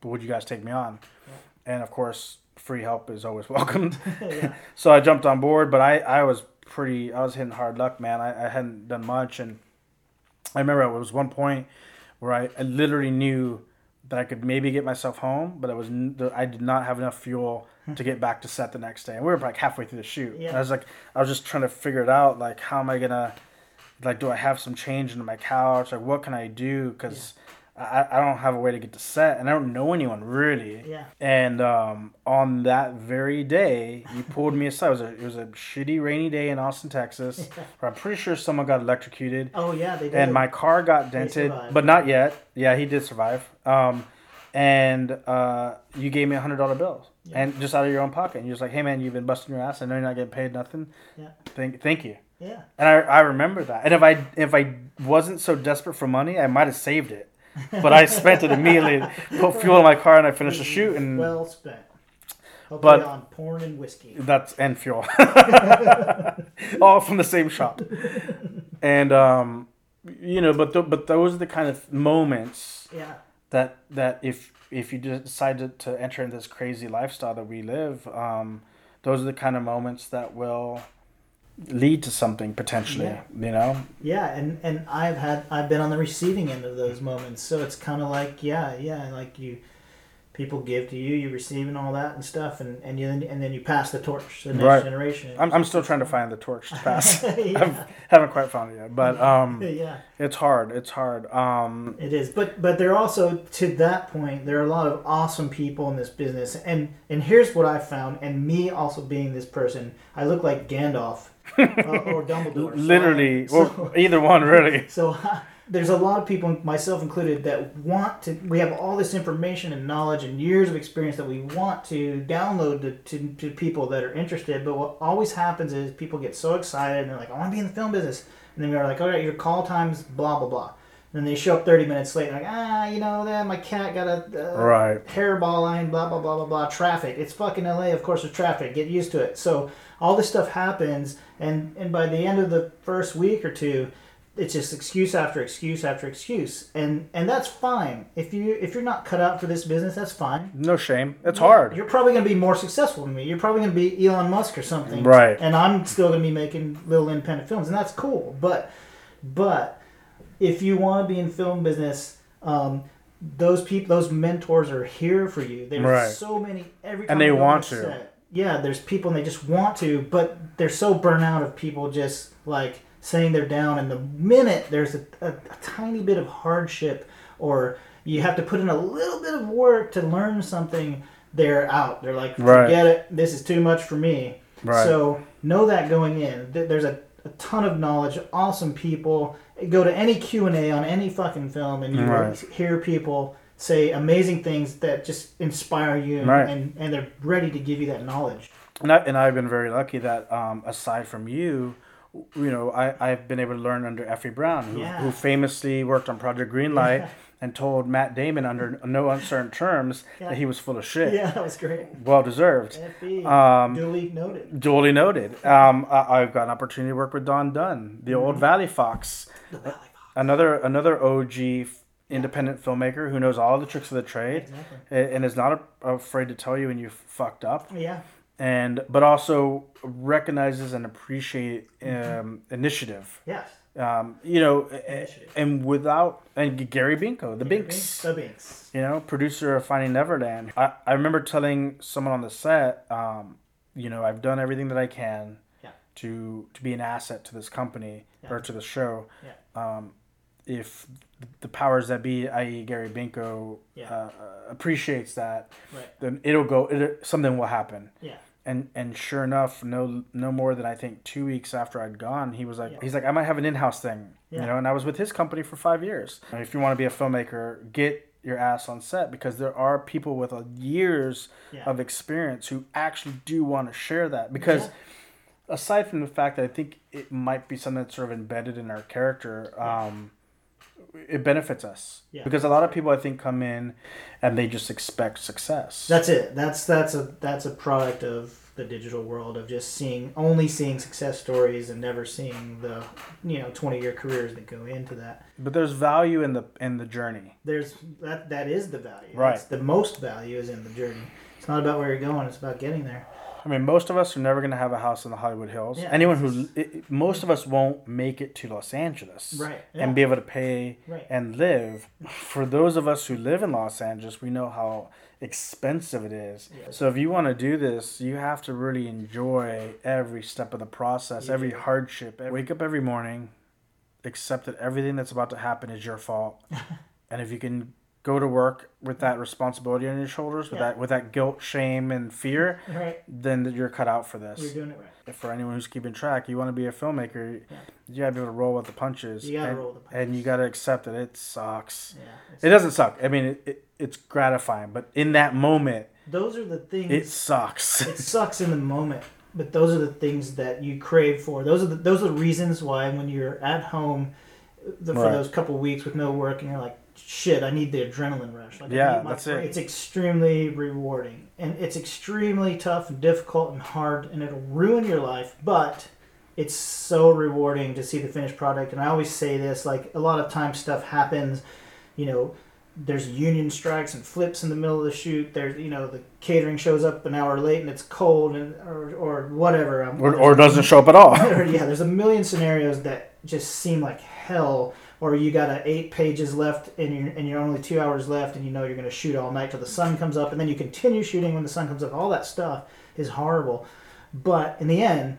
S2: But would you guys take me on?" And of course, free help is always welcomed.
S1: yeah.
S2: so I jumped on board, but I, I was pretty I was hitting hard luck, man. I, I hadn't done much, and I remember it was one point where I, I literally knew that I could maybe get myself home, but I was I did not have enough fuel hmm. to get back to set the next day, and we were like halfway through the shoot.
S1: Yeah.
S2: And I was like, I was just trying to figure it out, like how am I gonna, like, do I have some change in my couch? Like, what can I do? Because I, I don't have a way to get to set, and I don't know anyone really.
S1: Yeah.
S2: And um, on that very day, you pulled me aside. It was a, it was a shitty rainy day in Austin, Texas. Where I'm pretty sure someone got electrocuted,
S1: Oh yeah, they did.
S2: and my car got dented, but not yet. Yeah, he did survive. Um, and uh, you gave me a hundred dollar bill, and just out of your own pocket. And you're just like, "Hey man, you've been busting your ass. I know you're not getting paid nothing.
S1: Yeah.
S2: Thank, thank you."
S1: Yeah.
S2: And I, I remember that. And if I if I wasn't so desperate for money, I might have saved it. But I spent it immediately. Put fuel in my car, and I finished the shoot. And
S1: well spent. Hopefully
S2: But-
S1: on porn and whiskey.
S2: That's and fuel, all from the same shop. And um, you know, but th- but those are the kind of moments
S1: Yeah.
S2: that that if if you decide to, to enter into this crazy lifestyle that we live, um, those are the kind of moments that will lead to something potentially.
S1: Yeah.
S2: You know,
S1: Yeah, and and I've had I've been on the receiving end of those moments, so it's kind of like yeah, yeah, like you, people give to you, you receive and all that and stuff, and and you and then you pass the torch to the next
S2: Right.
S1: generation.
S2: I'm I'm still trying to find the torch to pass.
S1: yeah,
S2: Haven't quite found it yet, but um,
S1: yeah,
S2: it's hard. It's hard. Um,
S1: it is. But but there are also to that point, there are a lot of awesome people in this business, and and here's what I found, and me also being this person, I look like Gandalf uh, or Dumbledore.
S2: Literally,
S1: so-
S2: well, either one really.
S1: So there's a lot of people, myself included, that want to. We have all this information and knowledge and years of experience that we want to download to, to, to people that are interested. But what always happens is people get so excited and they're like, "I want to be in the film business," and then we're like, "All right, your call time's blah blah blah." And then they show up 30 minutes late, and like, ah, you know, that my cat got a uh,
S2: Right.
S1: hairball line, blah blah blah blah blah. Traffic. It's fucking LA. Of course, there's traffic. Get used to it. So all this stuff happens, and and by the end of the first week or two, it's just excuse after excuse after excuse, and and that's fine. If you if you're not cut out for this business, that's fine.
S2: No shame. It's hard.
S1: You're probably going to be more successful than me. You're probably going to be Elon Musk or something.
S2: Right.
S1: And I'm still going to be making little independent films, and that's cool. But, but if you want to be in film business, um, those people, those mentors are here for you. There's
S2: Right.
S1: so many every
S2: And they
S1: you go on
S2: want to.
S1: Yeah, there's people and they just want to, but they're so burnt out of people just like saying they're down. And the minute there's a, a, a tiny bit of hardship or you have to put in a little bit of work to learn something, they're out. They're like,
S2: Right.
S1: forget it. This is too much for me.
S2: Right.
S1: So know that going in. There's a, a ton of knowledge, awesome people. Go to any Q and A on any fucking film, and you
S2: Right.
S1: hear people say amazing things that just inspire you, and,
S2: Right.
S1: and, and they're ready to give you that knowledge.
S2: And, I, and I've been very lucky that um, aside from you, you know, I, I've been able to learn under Effie Brown, who,
S1: Yeah.
S2: who famously worked on Project Greenlight
S1: Yeah.
S2: and told Matt Damon under no uncertain terms
S1: Yeah.
S2: that he was full of shit.
S1: Yeah, that was great.
S2: Well deserved.
S1: FB,
S2: Um,
S1: duly noted.
S2: Duly noted. Um, I, I've got an opportunity to work with Don Dunn, the
S1: Mm-hmm.
S2: old Valley Fox,
S1: The Valley Fox.
S2: another another OG independent filmmaker who knows all the tricks of the trade
S1: Exactly.
S2: and is not afraid to tell you when you fucked up.
S1: Yeah,
S2: and but also recognizes and appreciate
S1: Mm-hmm.
S2: um, initiative.
S1: yes.
S2: Um, you know,
S1: Initiative.
S2: and without and Gary Binkow, the Binks,
S1: The Binks.
S2: you know, producer of Finding Neverland. I, I remember telling someone on the set, um, you know, I've done everything that I can
S1: Yeah.
S2: to to be an asset to this company
S1: Yeah.
S2: or to the show.
S1: Yeah.
S2: Um, if the powers that be, i.e., Gary Binkow,
S1: Yeah.
S2: uh, uh, appreciates that,
S1: Right.
S2: then it'll go. It, something will happen
S1: Yeah.
S2: And and sure enough, no no more than I think two weeks after I'd gone, he was like
S1: Yeah.
S2: he's like I might have an in house thing,
S1: Yeah.
S2: you know. And I was with his company for five years. If you want to be a filmmaker, get your ass on set because there are people with uh, years of experience who actually do want to share that because. Aside from the fact that I think it might be something that's sort of embedded in our character, um, it benefits us
S1: Yeah.
S2: because a lot of people I think come in and they just expect success.
S1: That's it. That's that's a that's a product of the digital world of just seeing only seeing success stories and never seeing the you know twenty year careers that go into that.
S2: but there's value in the in the journey.
S1: There's that that is the value.
S2: Right.
S1: That's the most value is in the journey. It's not about where you're going. It's about getting there.
S2: I mean, most of us are never going to have a house in the Hollywood Hills.
S1: Yeah.
S2: Anyone who, it, most of us won't make it to Los Angeles,
S1: Right, yeah.
S2: and be able to pay
S1: Right.
S2: and live. For those of us who live in Los Angeles, we know how expensive it is.
S1: Yes.
S2: So if you want to do this, you have to really enjoy every step of the process,
S1: You
S2: every hardship. Wake up every morning, accept that everything that's about to happen is your fault, and if you can go to work with that responsibility on your shoulders, with
S1: Yeah.
S2: that with that guilt, shame, and fear,
S1: Right.
S2: then you're cut out for
S1: You're
S2: this.
S1: doing it right.
S2: If for anyone who's keeping track, you want to be a filmmaker,
S1: Yeah.
S2: you gotta be able to roll with the punches.
S1: You gotta
S2: and,
S1: roll with the punches.
S2: and you gotta accept that it sucks.
S1: Yeah.
S2: It doesn't suck. I mean, it, it, it's gratifying, but in that moment,
S1: those are the things.
S2: it sucks.
S1: it sucks in the moment, but those are the things that you crave for. Those are the those are the reasons why when you're at home the, for those couple weeks with no work and you're like, shit, I need the adrenaline rush. Like, I
S2: Yeah,
S1: need my
S2: that's
S1: break."
S2: it.
S1: It's extremely rewarding and it's extremely tough and difficult and hard and it'll ruin your life, but it's so rewarding to see the finished product. And I always say this, like a lot of times stuff happens, you know, there's union strikes and flips in the middle of the shoot. There's, you know, the catering shows up an hour late and it's cold and or, or whatever.
S2: Or, or doesn't show up at all.
S1: or, yeah, there's a million scenarios that just seem like hell. Or you got a eight pages left and you're, and you're only two hours left and you know you're going to shoot all night till the sun comes up and then you continue shooting when the sun comes up. All that stuff is horrible. But in the end,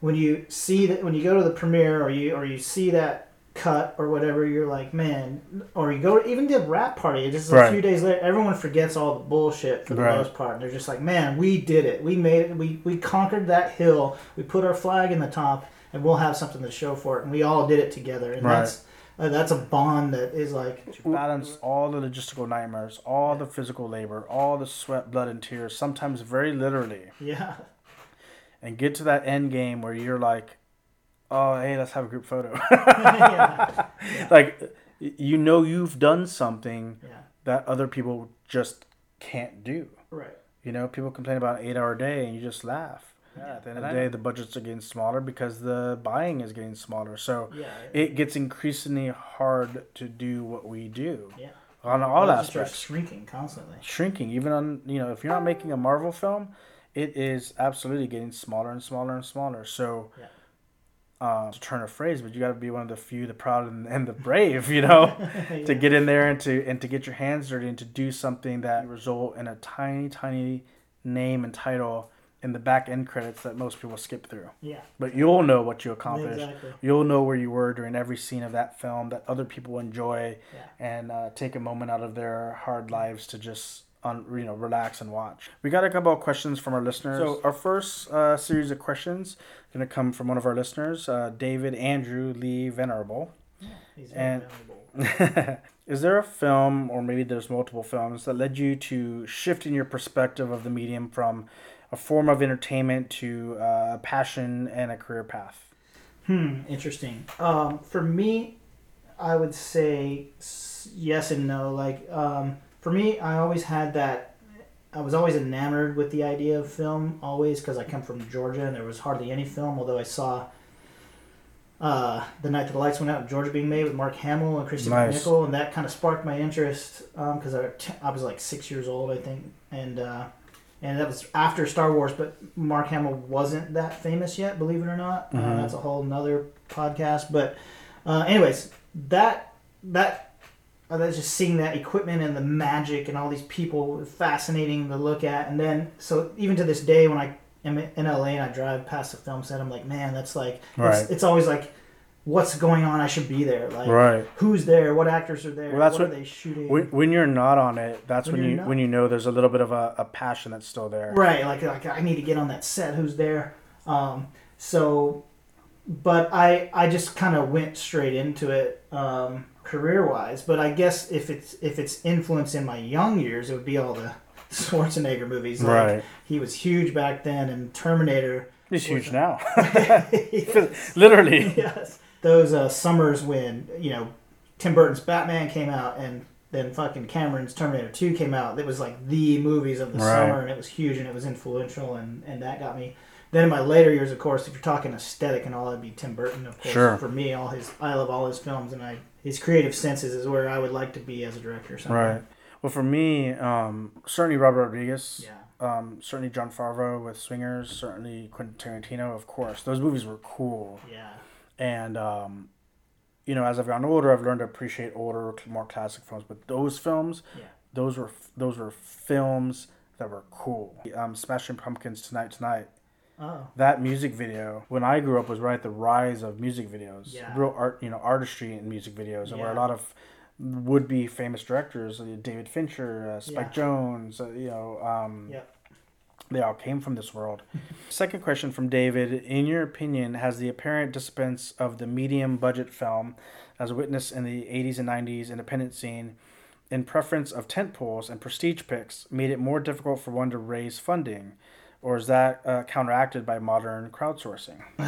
S1: when you see that, when you go to the premiere or you or you see that cut or whatever, you're like, man. Or you go to, even the wrap party. Just a few days later, everyone forgets all the bullshit for the
S2: Right.
S1: most part. And they're just like, man, we did it. We made it. We we conquered that hill. We put our flag in the top, and we'll have something to show for it. And we all did it together. And
S2: Right.
S1: that's uh, that's a bond that is like
S2: To balance all the logistical nightmares, all the physical labor, all the sweat, blood, and tears, sometimes very literally,
S1: yeah,
S2: and get to that end game where you're like, oh, hey, let's have a group photo.
S1: yeah,
S2: like, you know, you've done something
S1: yeah,
S2: that other people just can't do.
S1: right.
S2: You know, people complain about an eight hour day and you just laugh. Yeah, at the end of the day, the budgets are getting smaller because the buying is getting smaller. So
S1: Yeah,
S2: it gets increasingly hard to do what we do
S1: yeah.
S2: on all
S1: Budgets
S2: aspects.
S1: shrinking constantly.
S2: Shrinking, even on, you know, if you're not making a Marvel film, it is absolutely getting smaller and smaller and smaller. So,
S1: Yeah.
S2: um, to turn a phrase, but you got to be one of the few, the proud, and, and the brave, you know, to get in there and to and to get your hands dirty and to do something that result in a tiny, tiny name and title in the back end credits that most people skip through.
S1: Yeah,
S2: But you'll know what you accomplished.
S1: exactly.
S2: You'll know where you were during every scene of that film that other people enjoy,
S1: Yeah.
S2: and uh, take a moment out of their hard lives to just un, you know relax and watch. We got a couple of questions from our listeners. So our first uh, series of questions going to come from one of our listeners, uh, David Andrew Lee Venerable.
S1: He's
S2: And-
S1: valuable.
S2: Is there a film, or maybe there's multiple films, that led you to shifting your perspective of the medium from a form of entertainment to uh, a passion and a career path?
S1: Hmm, interesting. Um, for me, I would say yes and no. Like, um, for me, I always had that. I was always enamored with the idea of film, always, because I come from Georgia and there was hardly any film, although I saw uh, The Night That the Lights Went Out in Georgia being made with Mark Hamill and Christian
S2: Nice.
S1: McNichol, and that kind of sparked my interest because I, t- I was like six years old, I think. And, uh, and that was after Star Wars, but Mark Hamill wasn't that famous yet, believe it or not. Uh,
S2: Mhm.
S1: that's a whole nother podcast. But, uh, anyways, that that uh, that's just seeing that equipment and the magic and all these people fascinating to look at. And then, so even to this day, when I am in LA and I drive past the film set, I'm like, man, that's like,
S2: Right.
S1: it's, it's always like what's going on. I should be there. Like
S2: Right.
S1: who's there? What actors are there?
S2: Well, that's
S1: what,
S2: what-
S1: are they shooting?
S2: When, when you're not on it, that's
S1: When
S2: when,
S1: you're not.
S2: when you know there's a little bit of a, a passion that's still there.
S1: Right, like like I need to get on that set. Who's there? Um, so, but I I just kind of went straight into it um, career wise. But I guess if it's if it's influence in my young years, it would be all the Schwarzenegger movies. Like,
S2: Right.
S1: He was huge back then, and Terminator.
S2: He's huge now. Literally.
S1: yes. Those uh, summers when you know Tim Burton's Batman came out and then fucking Cameron's Terminator 2 came out. It was like the movies of the
S2: Right.
S1: summer and it was huge and it was influential and, and that got me. Then in my later years, of course, if you're talking aesthetic and all, that'd be Tim Burton, of course.
S2: Sure.
S1: For me, all his I love all his films and I his creative senses is where I would like to be as a director. Someday.
S2: Right. Well, for me, um, certainly Robert Rodriguez.
S1: Yeah.
S2: Um, certainly Jon Favreau with Swingers. Certainly Quentin Tarantino, of course. Those movies were cool.
S1: Yeah.
S2: And um, you know, as I've gotten older, I've learned to appreciate older, more classic films. But those films,
S1: Yeah.
S2: those were those were films that were cool. Um, Smashing Pumpkins Tonight Tonight.
S1: Oh.
S2: That music video, when I grew up, was right at the rise of music videos.
S1: Yeah.
S2: Real art, you know, artistry in music videos, and where a lot of would-be famous directors, David Fincher, uh, Spike
S1: Yeah.
S2: Jonze, uh, you know, um,
S1: Yep.
S2: They all came from this world. Second question from David: In your opinion, has the apparent disappearance of the medium-budget film, as witnessed in the '80s and '90s independent scene, in preference of tentpoles and prestige picks, made it more difficult for one to raise funding, or is that uh, counteracted by modern crowdsourcing?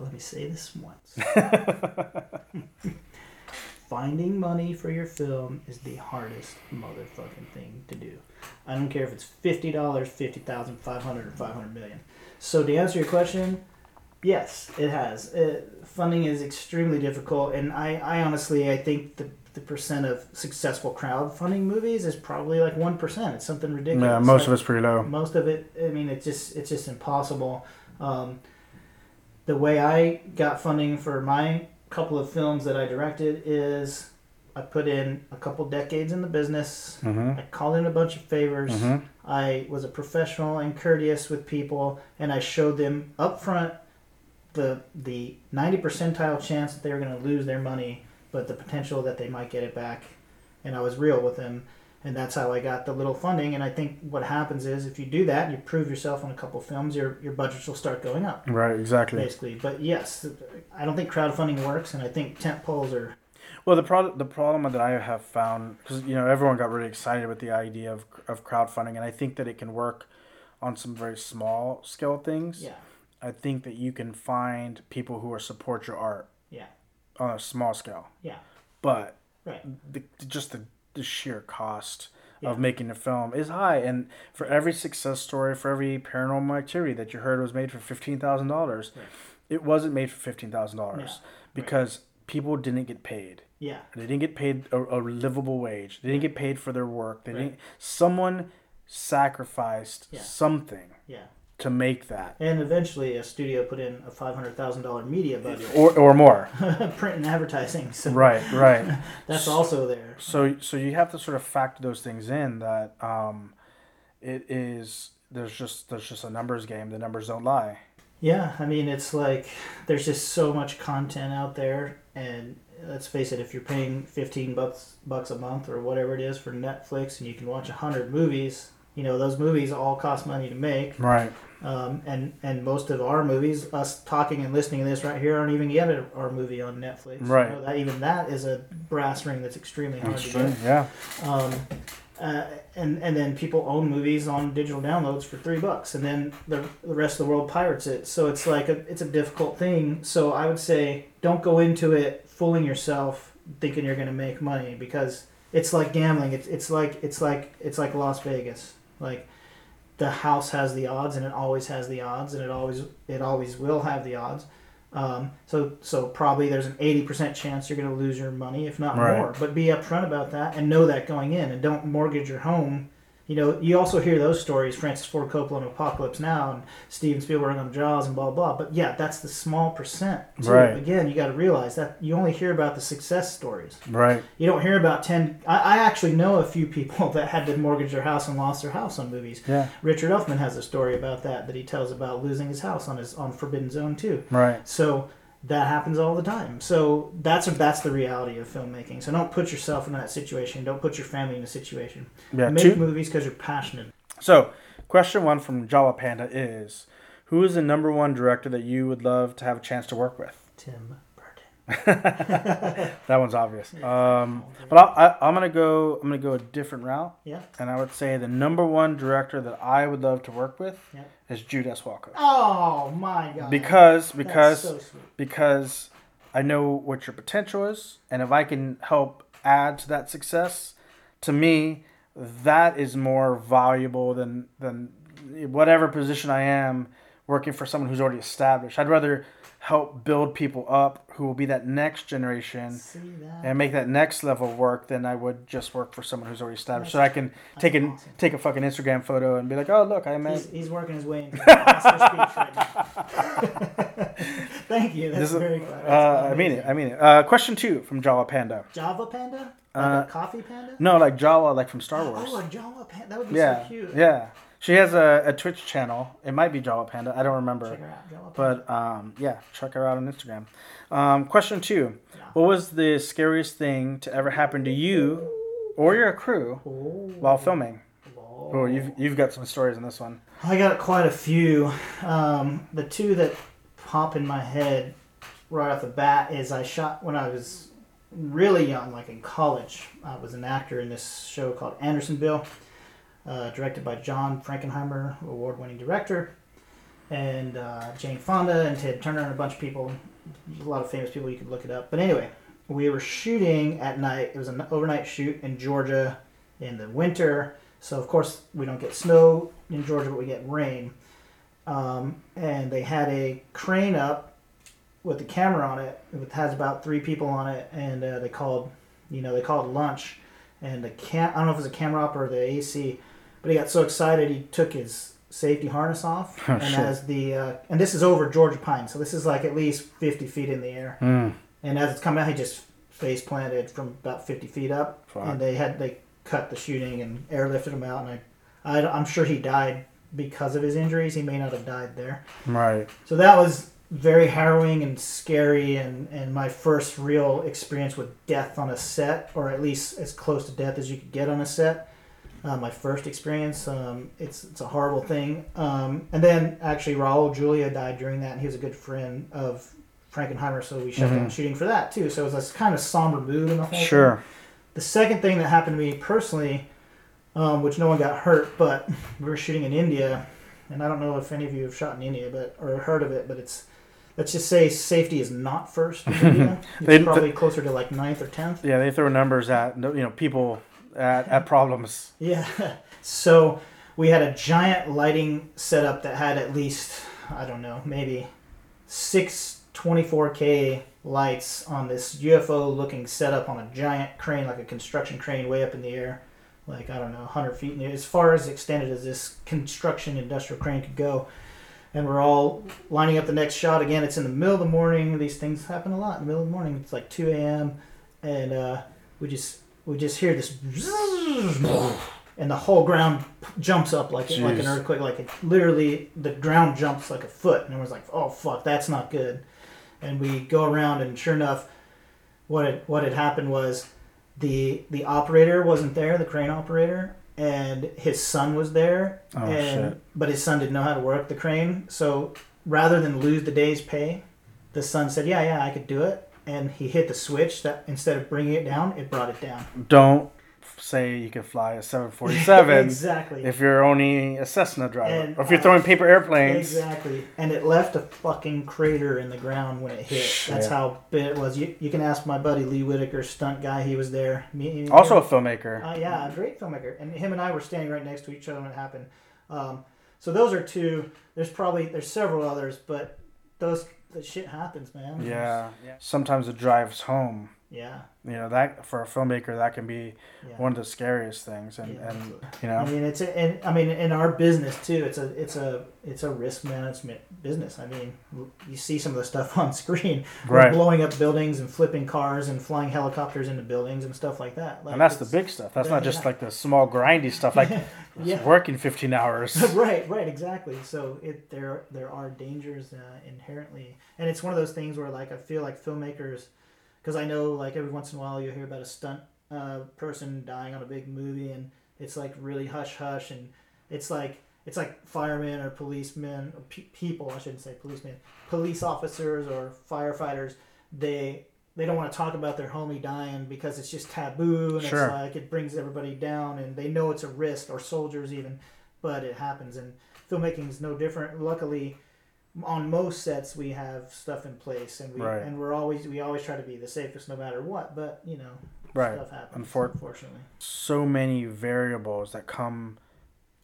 S1: Let me say this once. Finding money for your film is the hardest motherfucking thing to do. I don't care if it's fifty dollars, fifty thousand, five hundred, or five hundred million. So to answer your question, yes, it has. Uh, funding is extremely difficult, and I, I honestly, I think the the percent of successful crowdfunding movies is probably like one percent. It's something ridiculous.
S2: Yeah, most
S1: Like,
S2: of it's pretty low.
S1: most of it i mean it's just it's just impossible um, the way i got funding for my couple of films that i directed is i put in a couple decades in the business
S2: Mm-hmm.
S1: i called in a bunch of favors
S2: Mm-hmm.
S1: i was a professional and courteous with people and i showed them up front the the 90 percentile chance that they were going to lose their money but the potential that they might get it back and i was real with them and that's how I got the little funding. And I think what happens is if you do that, and you prove yourself on a couple films, your your budgets will start going up,
S2: Right, exactly.
S1: basically. But yes, I don't think crowdfunding works, and I think tent poles are
S2: Well, the pro- the problem that I have found because you know everyone got really excited with the idea of of crowdfunding, and I think that it can work on some very small scale things.
S1: yeah
S2: I think that you can find people who will support your art
S1: yeah
S2: on a small scale,
S1: yeah
S2: but
S1: right
S2: the, just the, the sheer cost
S1: Yeah.
S2: of making a film is high, and for every success story, for every paranormal activity that you heard was made for fifteen thousand dollars, it wasn't made for fifteen thousand dollars because people didn't get paid.
S1: yeah
S2: They didn't get paid a, a livable wage. They didn't get paid for their work. They
S1: Right.
S2: didn't. Someone sacrificed
S1: Yeah.
S2: something
S1: yeah.
S2: To make that,
S1: And eventually, a studio put in a five hundred thousand dollar media budget,
S2: or or more.
S1: print and advertising. So
S2: right, right.
S1: that's also there.
S2: So so you have to sort of factor those things in. That um, it is there's just there's just a numbers game. The numbers don't lie.
S1: Yeah, I mean, it's like there's just so much content out there, and let's face it, if you're paying 15 bucks bucks a month or whatever it is for Netflix, and you can watch 100 movies, you know, those movies all cost money to make,
S2: Right.
S1: Um, and and most of our movies, us talking and listening to this right here, aren't even yet a- our movie on Netflix. You
S2: Right.
S1: know, that, even that is a brass ring that's extremely hard
S2: That's
S1: to
S2: true.
S1: get.
S2: Yeah.
S1: Um, uh, and and then people own movies on digital downloads for three bucks, and then the, the rest of the world pirates it. So it's like a, it's a difficult thing. So I would say don't go into it fooling yourself, thinking you're going to make money because it's like gambling. It's it's like it's like it's like Las Vegas. Like the house has the odds, and it always has the odds, and it always it always will have the odds. Um, so so probably there's an eighty percent chance you're going to lose your money, if not
S2: Right.
S1: more. But be upfront about that and know that going in, and don't mortgage your home. You know, you also hear those stories, Francis Ford Coppola on Apocalypse Now, and Steven Spielberg on Jaws, and blah blah. But yeah, that's the small percent. Too.
S2: Right.
S1: Again, you got to realize that you only hear about the success stories.
S2: Right.
S1: You don't hear about ten. I, I actually know a few people that had to mortgage their house and lost their house on movies.
S2: Yeah.
S1: Richard Elfman has a story about that that he tells about losing his house on his on Forbidden Zone too.
S2: Right.
S1: So that happens all the time. So that's that's the reality of filmmaking. So don't put yourself in that situation. Don't put your family in a situation.
S2: Yeah.
S1: Make
S2: Two,
S1: movies because you're passionate.
S2: so, question one from Java Panda is Who is the number one director that you would love to have a chance to work with?
S1: Tim Burton.
S2: That one's obvious. Um, but I'll, I, I'm gonna go. I'm gonna go a different route,
S1: Yeah.
S2: and I would say the number one director that I would love to work with
S1: Yeah.
S2: is Jude S. Walko.
S1: Oh my god.
S2: Because because
S1: so
S2: because I know what your potential is, and if I can help add to that success, to me, that is more valuable than than whatever position I am working for someone who's already established. I'd rather help build people up who will be that next generation
S1: that?
S2: and make that next level work than I would just work for someone who's already established. So I can take an
S1: awesome.
S2: take a fucking Instagram photo and be like, oh look, I met.
S1: He's, he's working his way into speech right now. Thank you. That's
S2: This
S1: very.
S2: Uh, I mean it. I mean it. Uh, question two from Java Panda.
S1: Java Panda? Like
S2: Uh,
S1: a coffee panda?
S2: No, like Jawa, like from Star Wars.
S1: Oh, a Java Panda. That would be
S2: yeah,
S1: so cute.
S2: yeah. She has a, a Twitch channel. It might be Jawa Panda. I don't remember.
S1: Check her out.
S2: But um, yeah, check her out on Instagram. Um, question two: What was the scariest thing to ever happen to you or your crew
S1: Oh,
S2: while filming? Oh, you've you've got some stories on this one.
S1: I got quite a few. Um, the two that pop in my head right off the bat is I shot when I was really young, like in college. I was an actor in this show called Andersonville, uh, directed by John Frankenheimer, award-winning director, and uh, Jane Fonda and Ted Turner and a bunch of people. A lot of famous people. You could look it up. But anyway, we were shooting at night. It was an overnight shoot in Georgia in the winter. So of course we don't get snow in Georgia, but we get rain. Um, and they had a crane up with the camera on it. It has about three people on it, and uh, they called, you know, they called lunch. And the cam I don't know if it was a camera op or the AC, but he got so excited he took his safety harness off.
S2: Oh,
S1: and
S2: shit.
S1: as the uh, and this is over Georgia Pine, so this is like at least fifty feet in the air.
S2: Mm.
S1: And as it's coming out, he just face planted from about 50 feet up.
S2: Fuck.
S1: And they had they cut the shooting and airlifted him out. And I, I, I'm sure he died because of his injuries. He may not have died there.
S2: Right.
S1: So that was very harrowing and scary, and, and my first real experience with death on a set, or at least as close to death as you could get on a set. Uh, my first experience. Um, it's it's a horrible thing. Um, and then actually Raul Julia died during that, and he was a good friend of Frankenheimer, so we shut down shooting for that too. So it was this kind of somber mood in the whole. thing.
S2: Sure.
S1: The second thing that happened to me personally, um, which no one got hurt, but we were shooting in India, and I don't know if any of you have shot in India, but or heard of it, but it's let's just say safety is not first in India. It's
S2: They-
S1: probably closer to like ninth or tenth.
S2: Yeah, they throw numbers at you know people at, at problems.
S1: Yeah. So we had a giant lighting setup that had at least I don't know maybe six 24k lights on this UFO looking setup on a giant crane like a construction crane way up in the air like I don't know 100 feet in the air as far as extended as this construction industrial crane could go. And we're all lining up the next shot. Again it's in the middle of the morning. These things happen a lot in the middle of the morning. It's like 2 a.m and uh, we just we just hear this and the whole ground jumps up like like an
S2: Jeez.
S1: earthquake like it literally the ground jumps like a foot and everyone's like oh fuck that's not good and we go around and sure enough what had, what had happened was the the operator wasn't there the crane operator and his son was there
S2: Oh,
S1: and
S2: shit.
S1: but his son didn't know how to work the crane so rather than lose the day's pay the son said yeah yeah i could do it and he hit the switch that instead of bringing it down it brought it down
S2: Don't say you can fly a 747
S1: exactly
S2: if you're only a Cessna driver,
S1: And,
S2: or if you're
S1: uh,
S2: throwing paper airplanes.
S1: Exactly. And it left a fucking crater in the ground when it hit. That's how big it was. You, you can ask my buddy Lee Whitaker, stunt guy. He was there. Me,
S2: Also a filmmaker.
S1: Uh, yeah, a great filmmaker. And him and I were standing right next to each other when it happened. Um, so those are two. There's probably there's several others, but those the shit happens, man.
S2: yeah. Sometimes the drives home.
S1: Yeah.
S2: You know that for a filmmaker that can be
S1: Yeah.
S2: one of the scariest things and
S1: Yeah,
S2: and you
S1: I mean, it's a, and I mean, in our business too, it's a, it's a, it's a risk management business. I mean, you see some of the stuff on screen,
S2: right.
S1: blowing up buildings and flipping cars and flying helicopters into buildings and stuff like that. Like,
S2: and that's the big stuff. That's
S1: yeah,
S2: not just like the small grindy stuff like working 15 hours.
S1: Right, right, exactly. So it there there are dangers uh, inherently, and it's one of those things where like I feel like filmmakers, because I know like every once in a while you hear about a stunt uh, person dying on a big movie, and it's like really hush hush, and it's like it's like firemen or policemen or pe- people I shouldn't say policemen, police officers or firefighters. They they don't want to talk about their homie dying because it's just taboo and
S2: Sure.
S1: it's like it brings everybody down and they know it's a risk or soldiers even but it happens and filmmaking is no different luckily on most sets we have stuff in place and we
S2: Right.
S1: and we're always we always try to be the safest no matter what but you know
S2: right
S1: stuff happens
S2: Unfor-
S1: unfortunately
S2: so many variables that come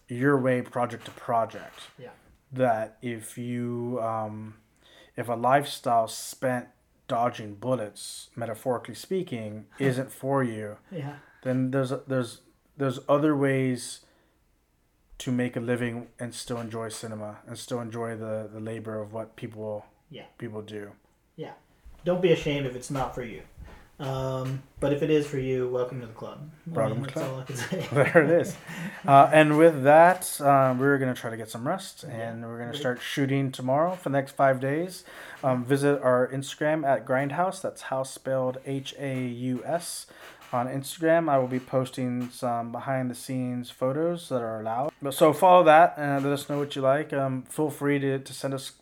S2: your way project to project
S1: Yeah.
S2: that if you um, if a lifestyle spent dodging bullets metaphorically speaking isn't for you
S1: yeah
S2: then there's there's there's other ways to make a living and still enjoy cinema and still enjoy the, the labor of what people
S1: Yeah.
S2: people do.
S1: Yeah, don't be ashamed if it's not for you. Um, but if it is for you welcome to the club.
S2: Welcome to
S1: that's
S2: the
S1: all I can say.
S2: There it is. Uh, and with that um, we're going to try to get some rest and we're going to start shooting tomorrow for the next five days. Um, visit our instagram at grindhouse. That's house spelled h-a-u-s on instagram i will be posting some behind the scenes photos that are allowed. But so follow that and let us know what you like. Um, feel free to, to send us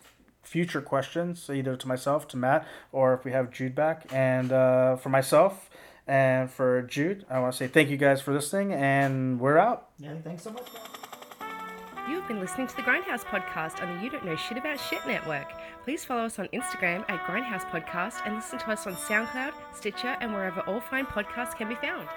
S2: future questions either to myself to matt or if we have jude back. And uh, for myself and for Jude, I want to say thank you guys for listening, and we're out.
S1: yeah thanks so much guys.
S3: You've been listening to the Grindhouse Podcast on the You Don't Know Shit About Shit Network. Please follow us on Instagram at Grindhouse Podcast and listen to us on SoundCloud, Stitcher, and wherever all fine podcasts can be found.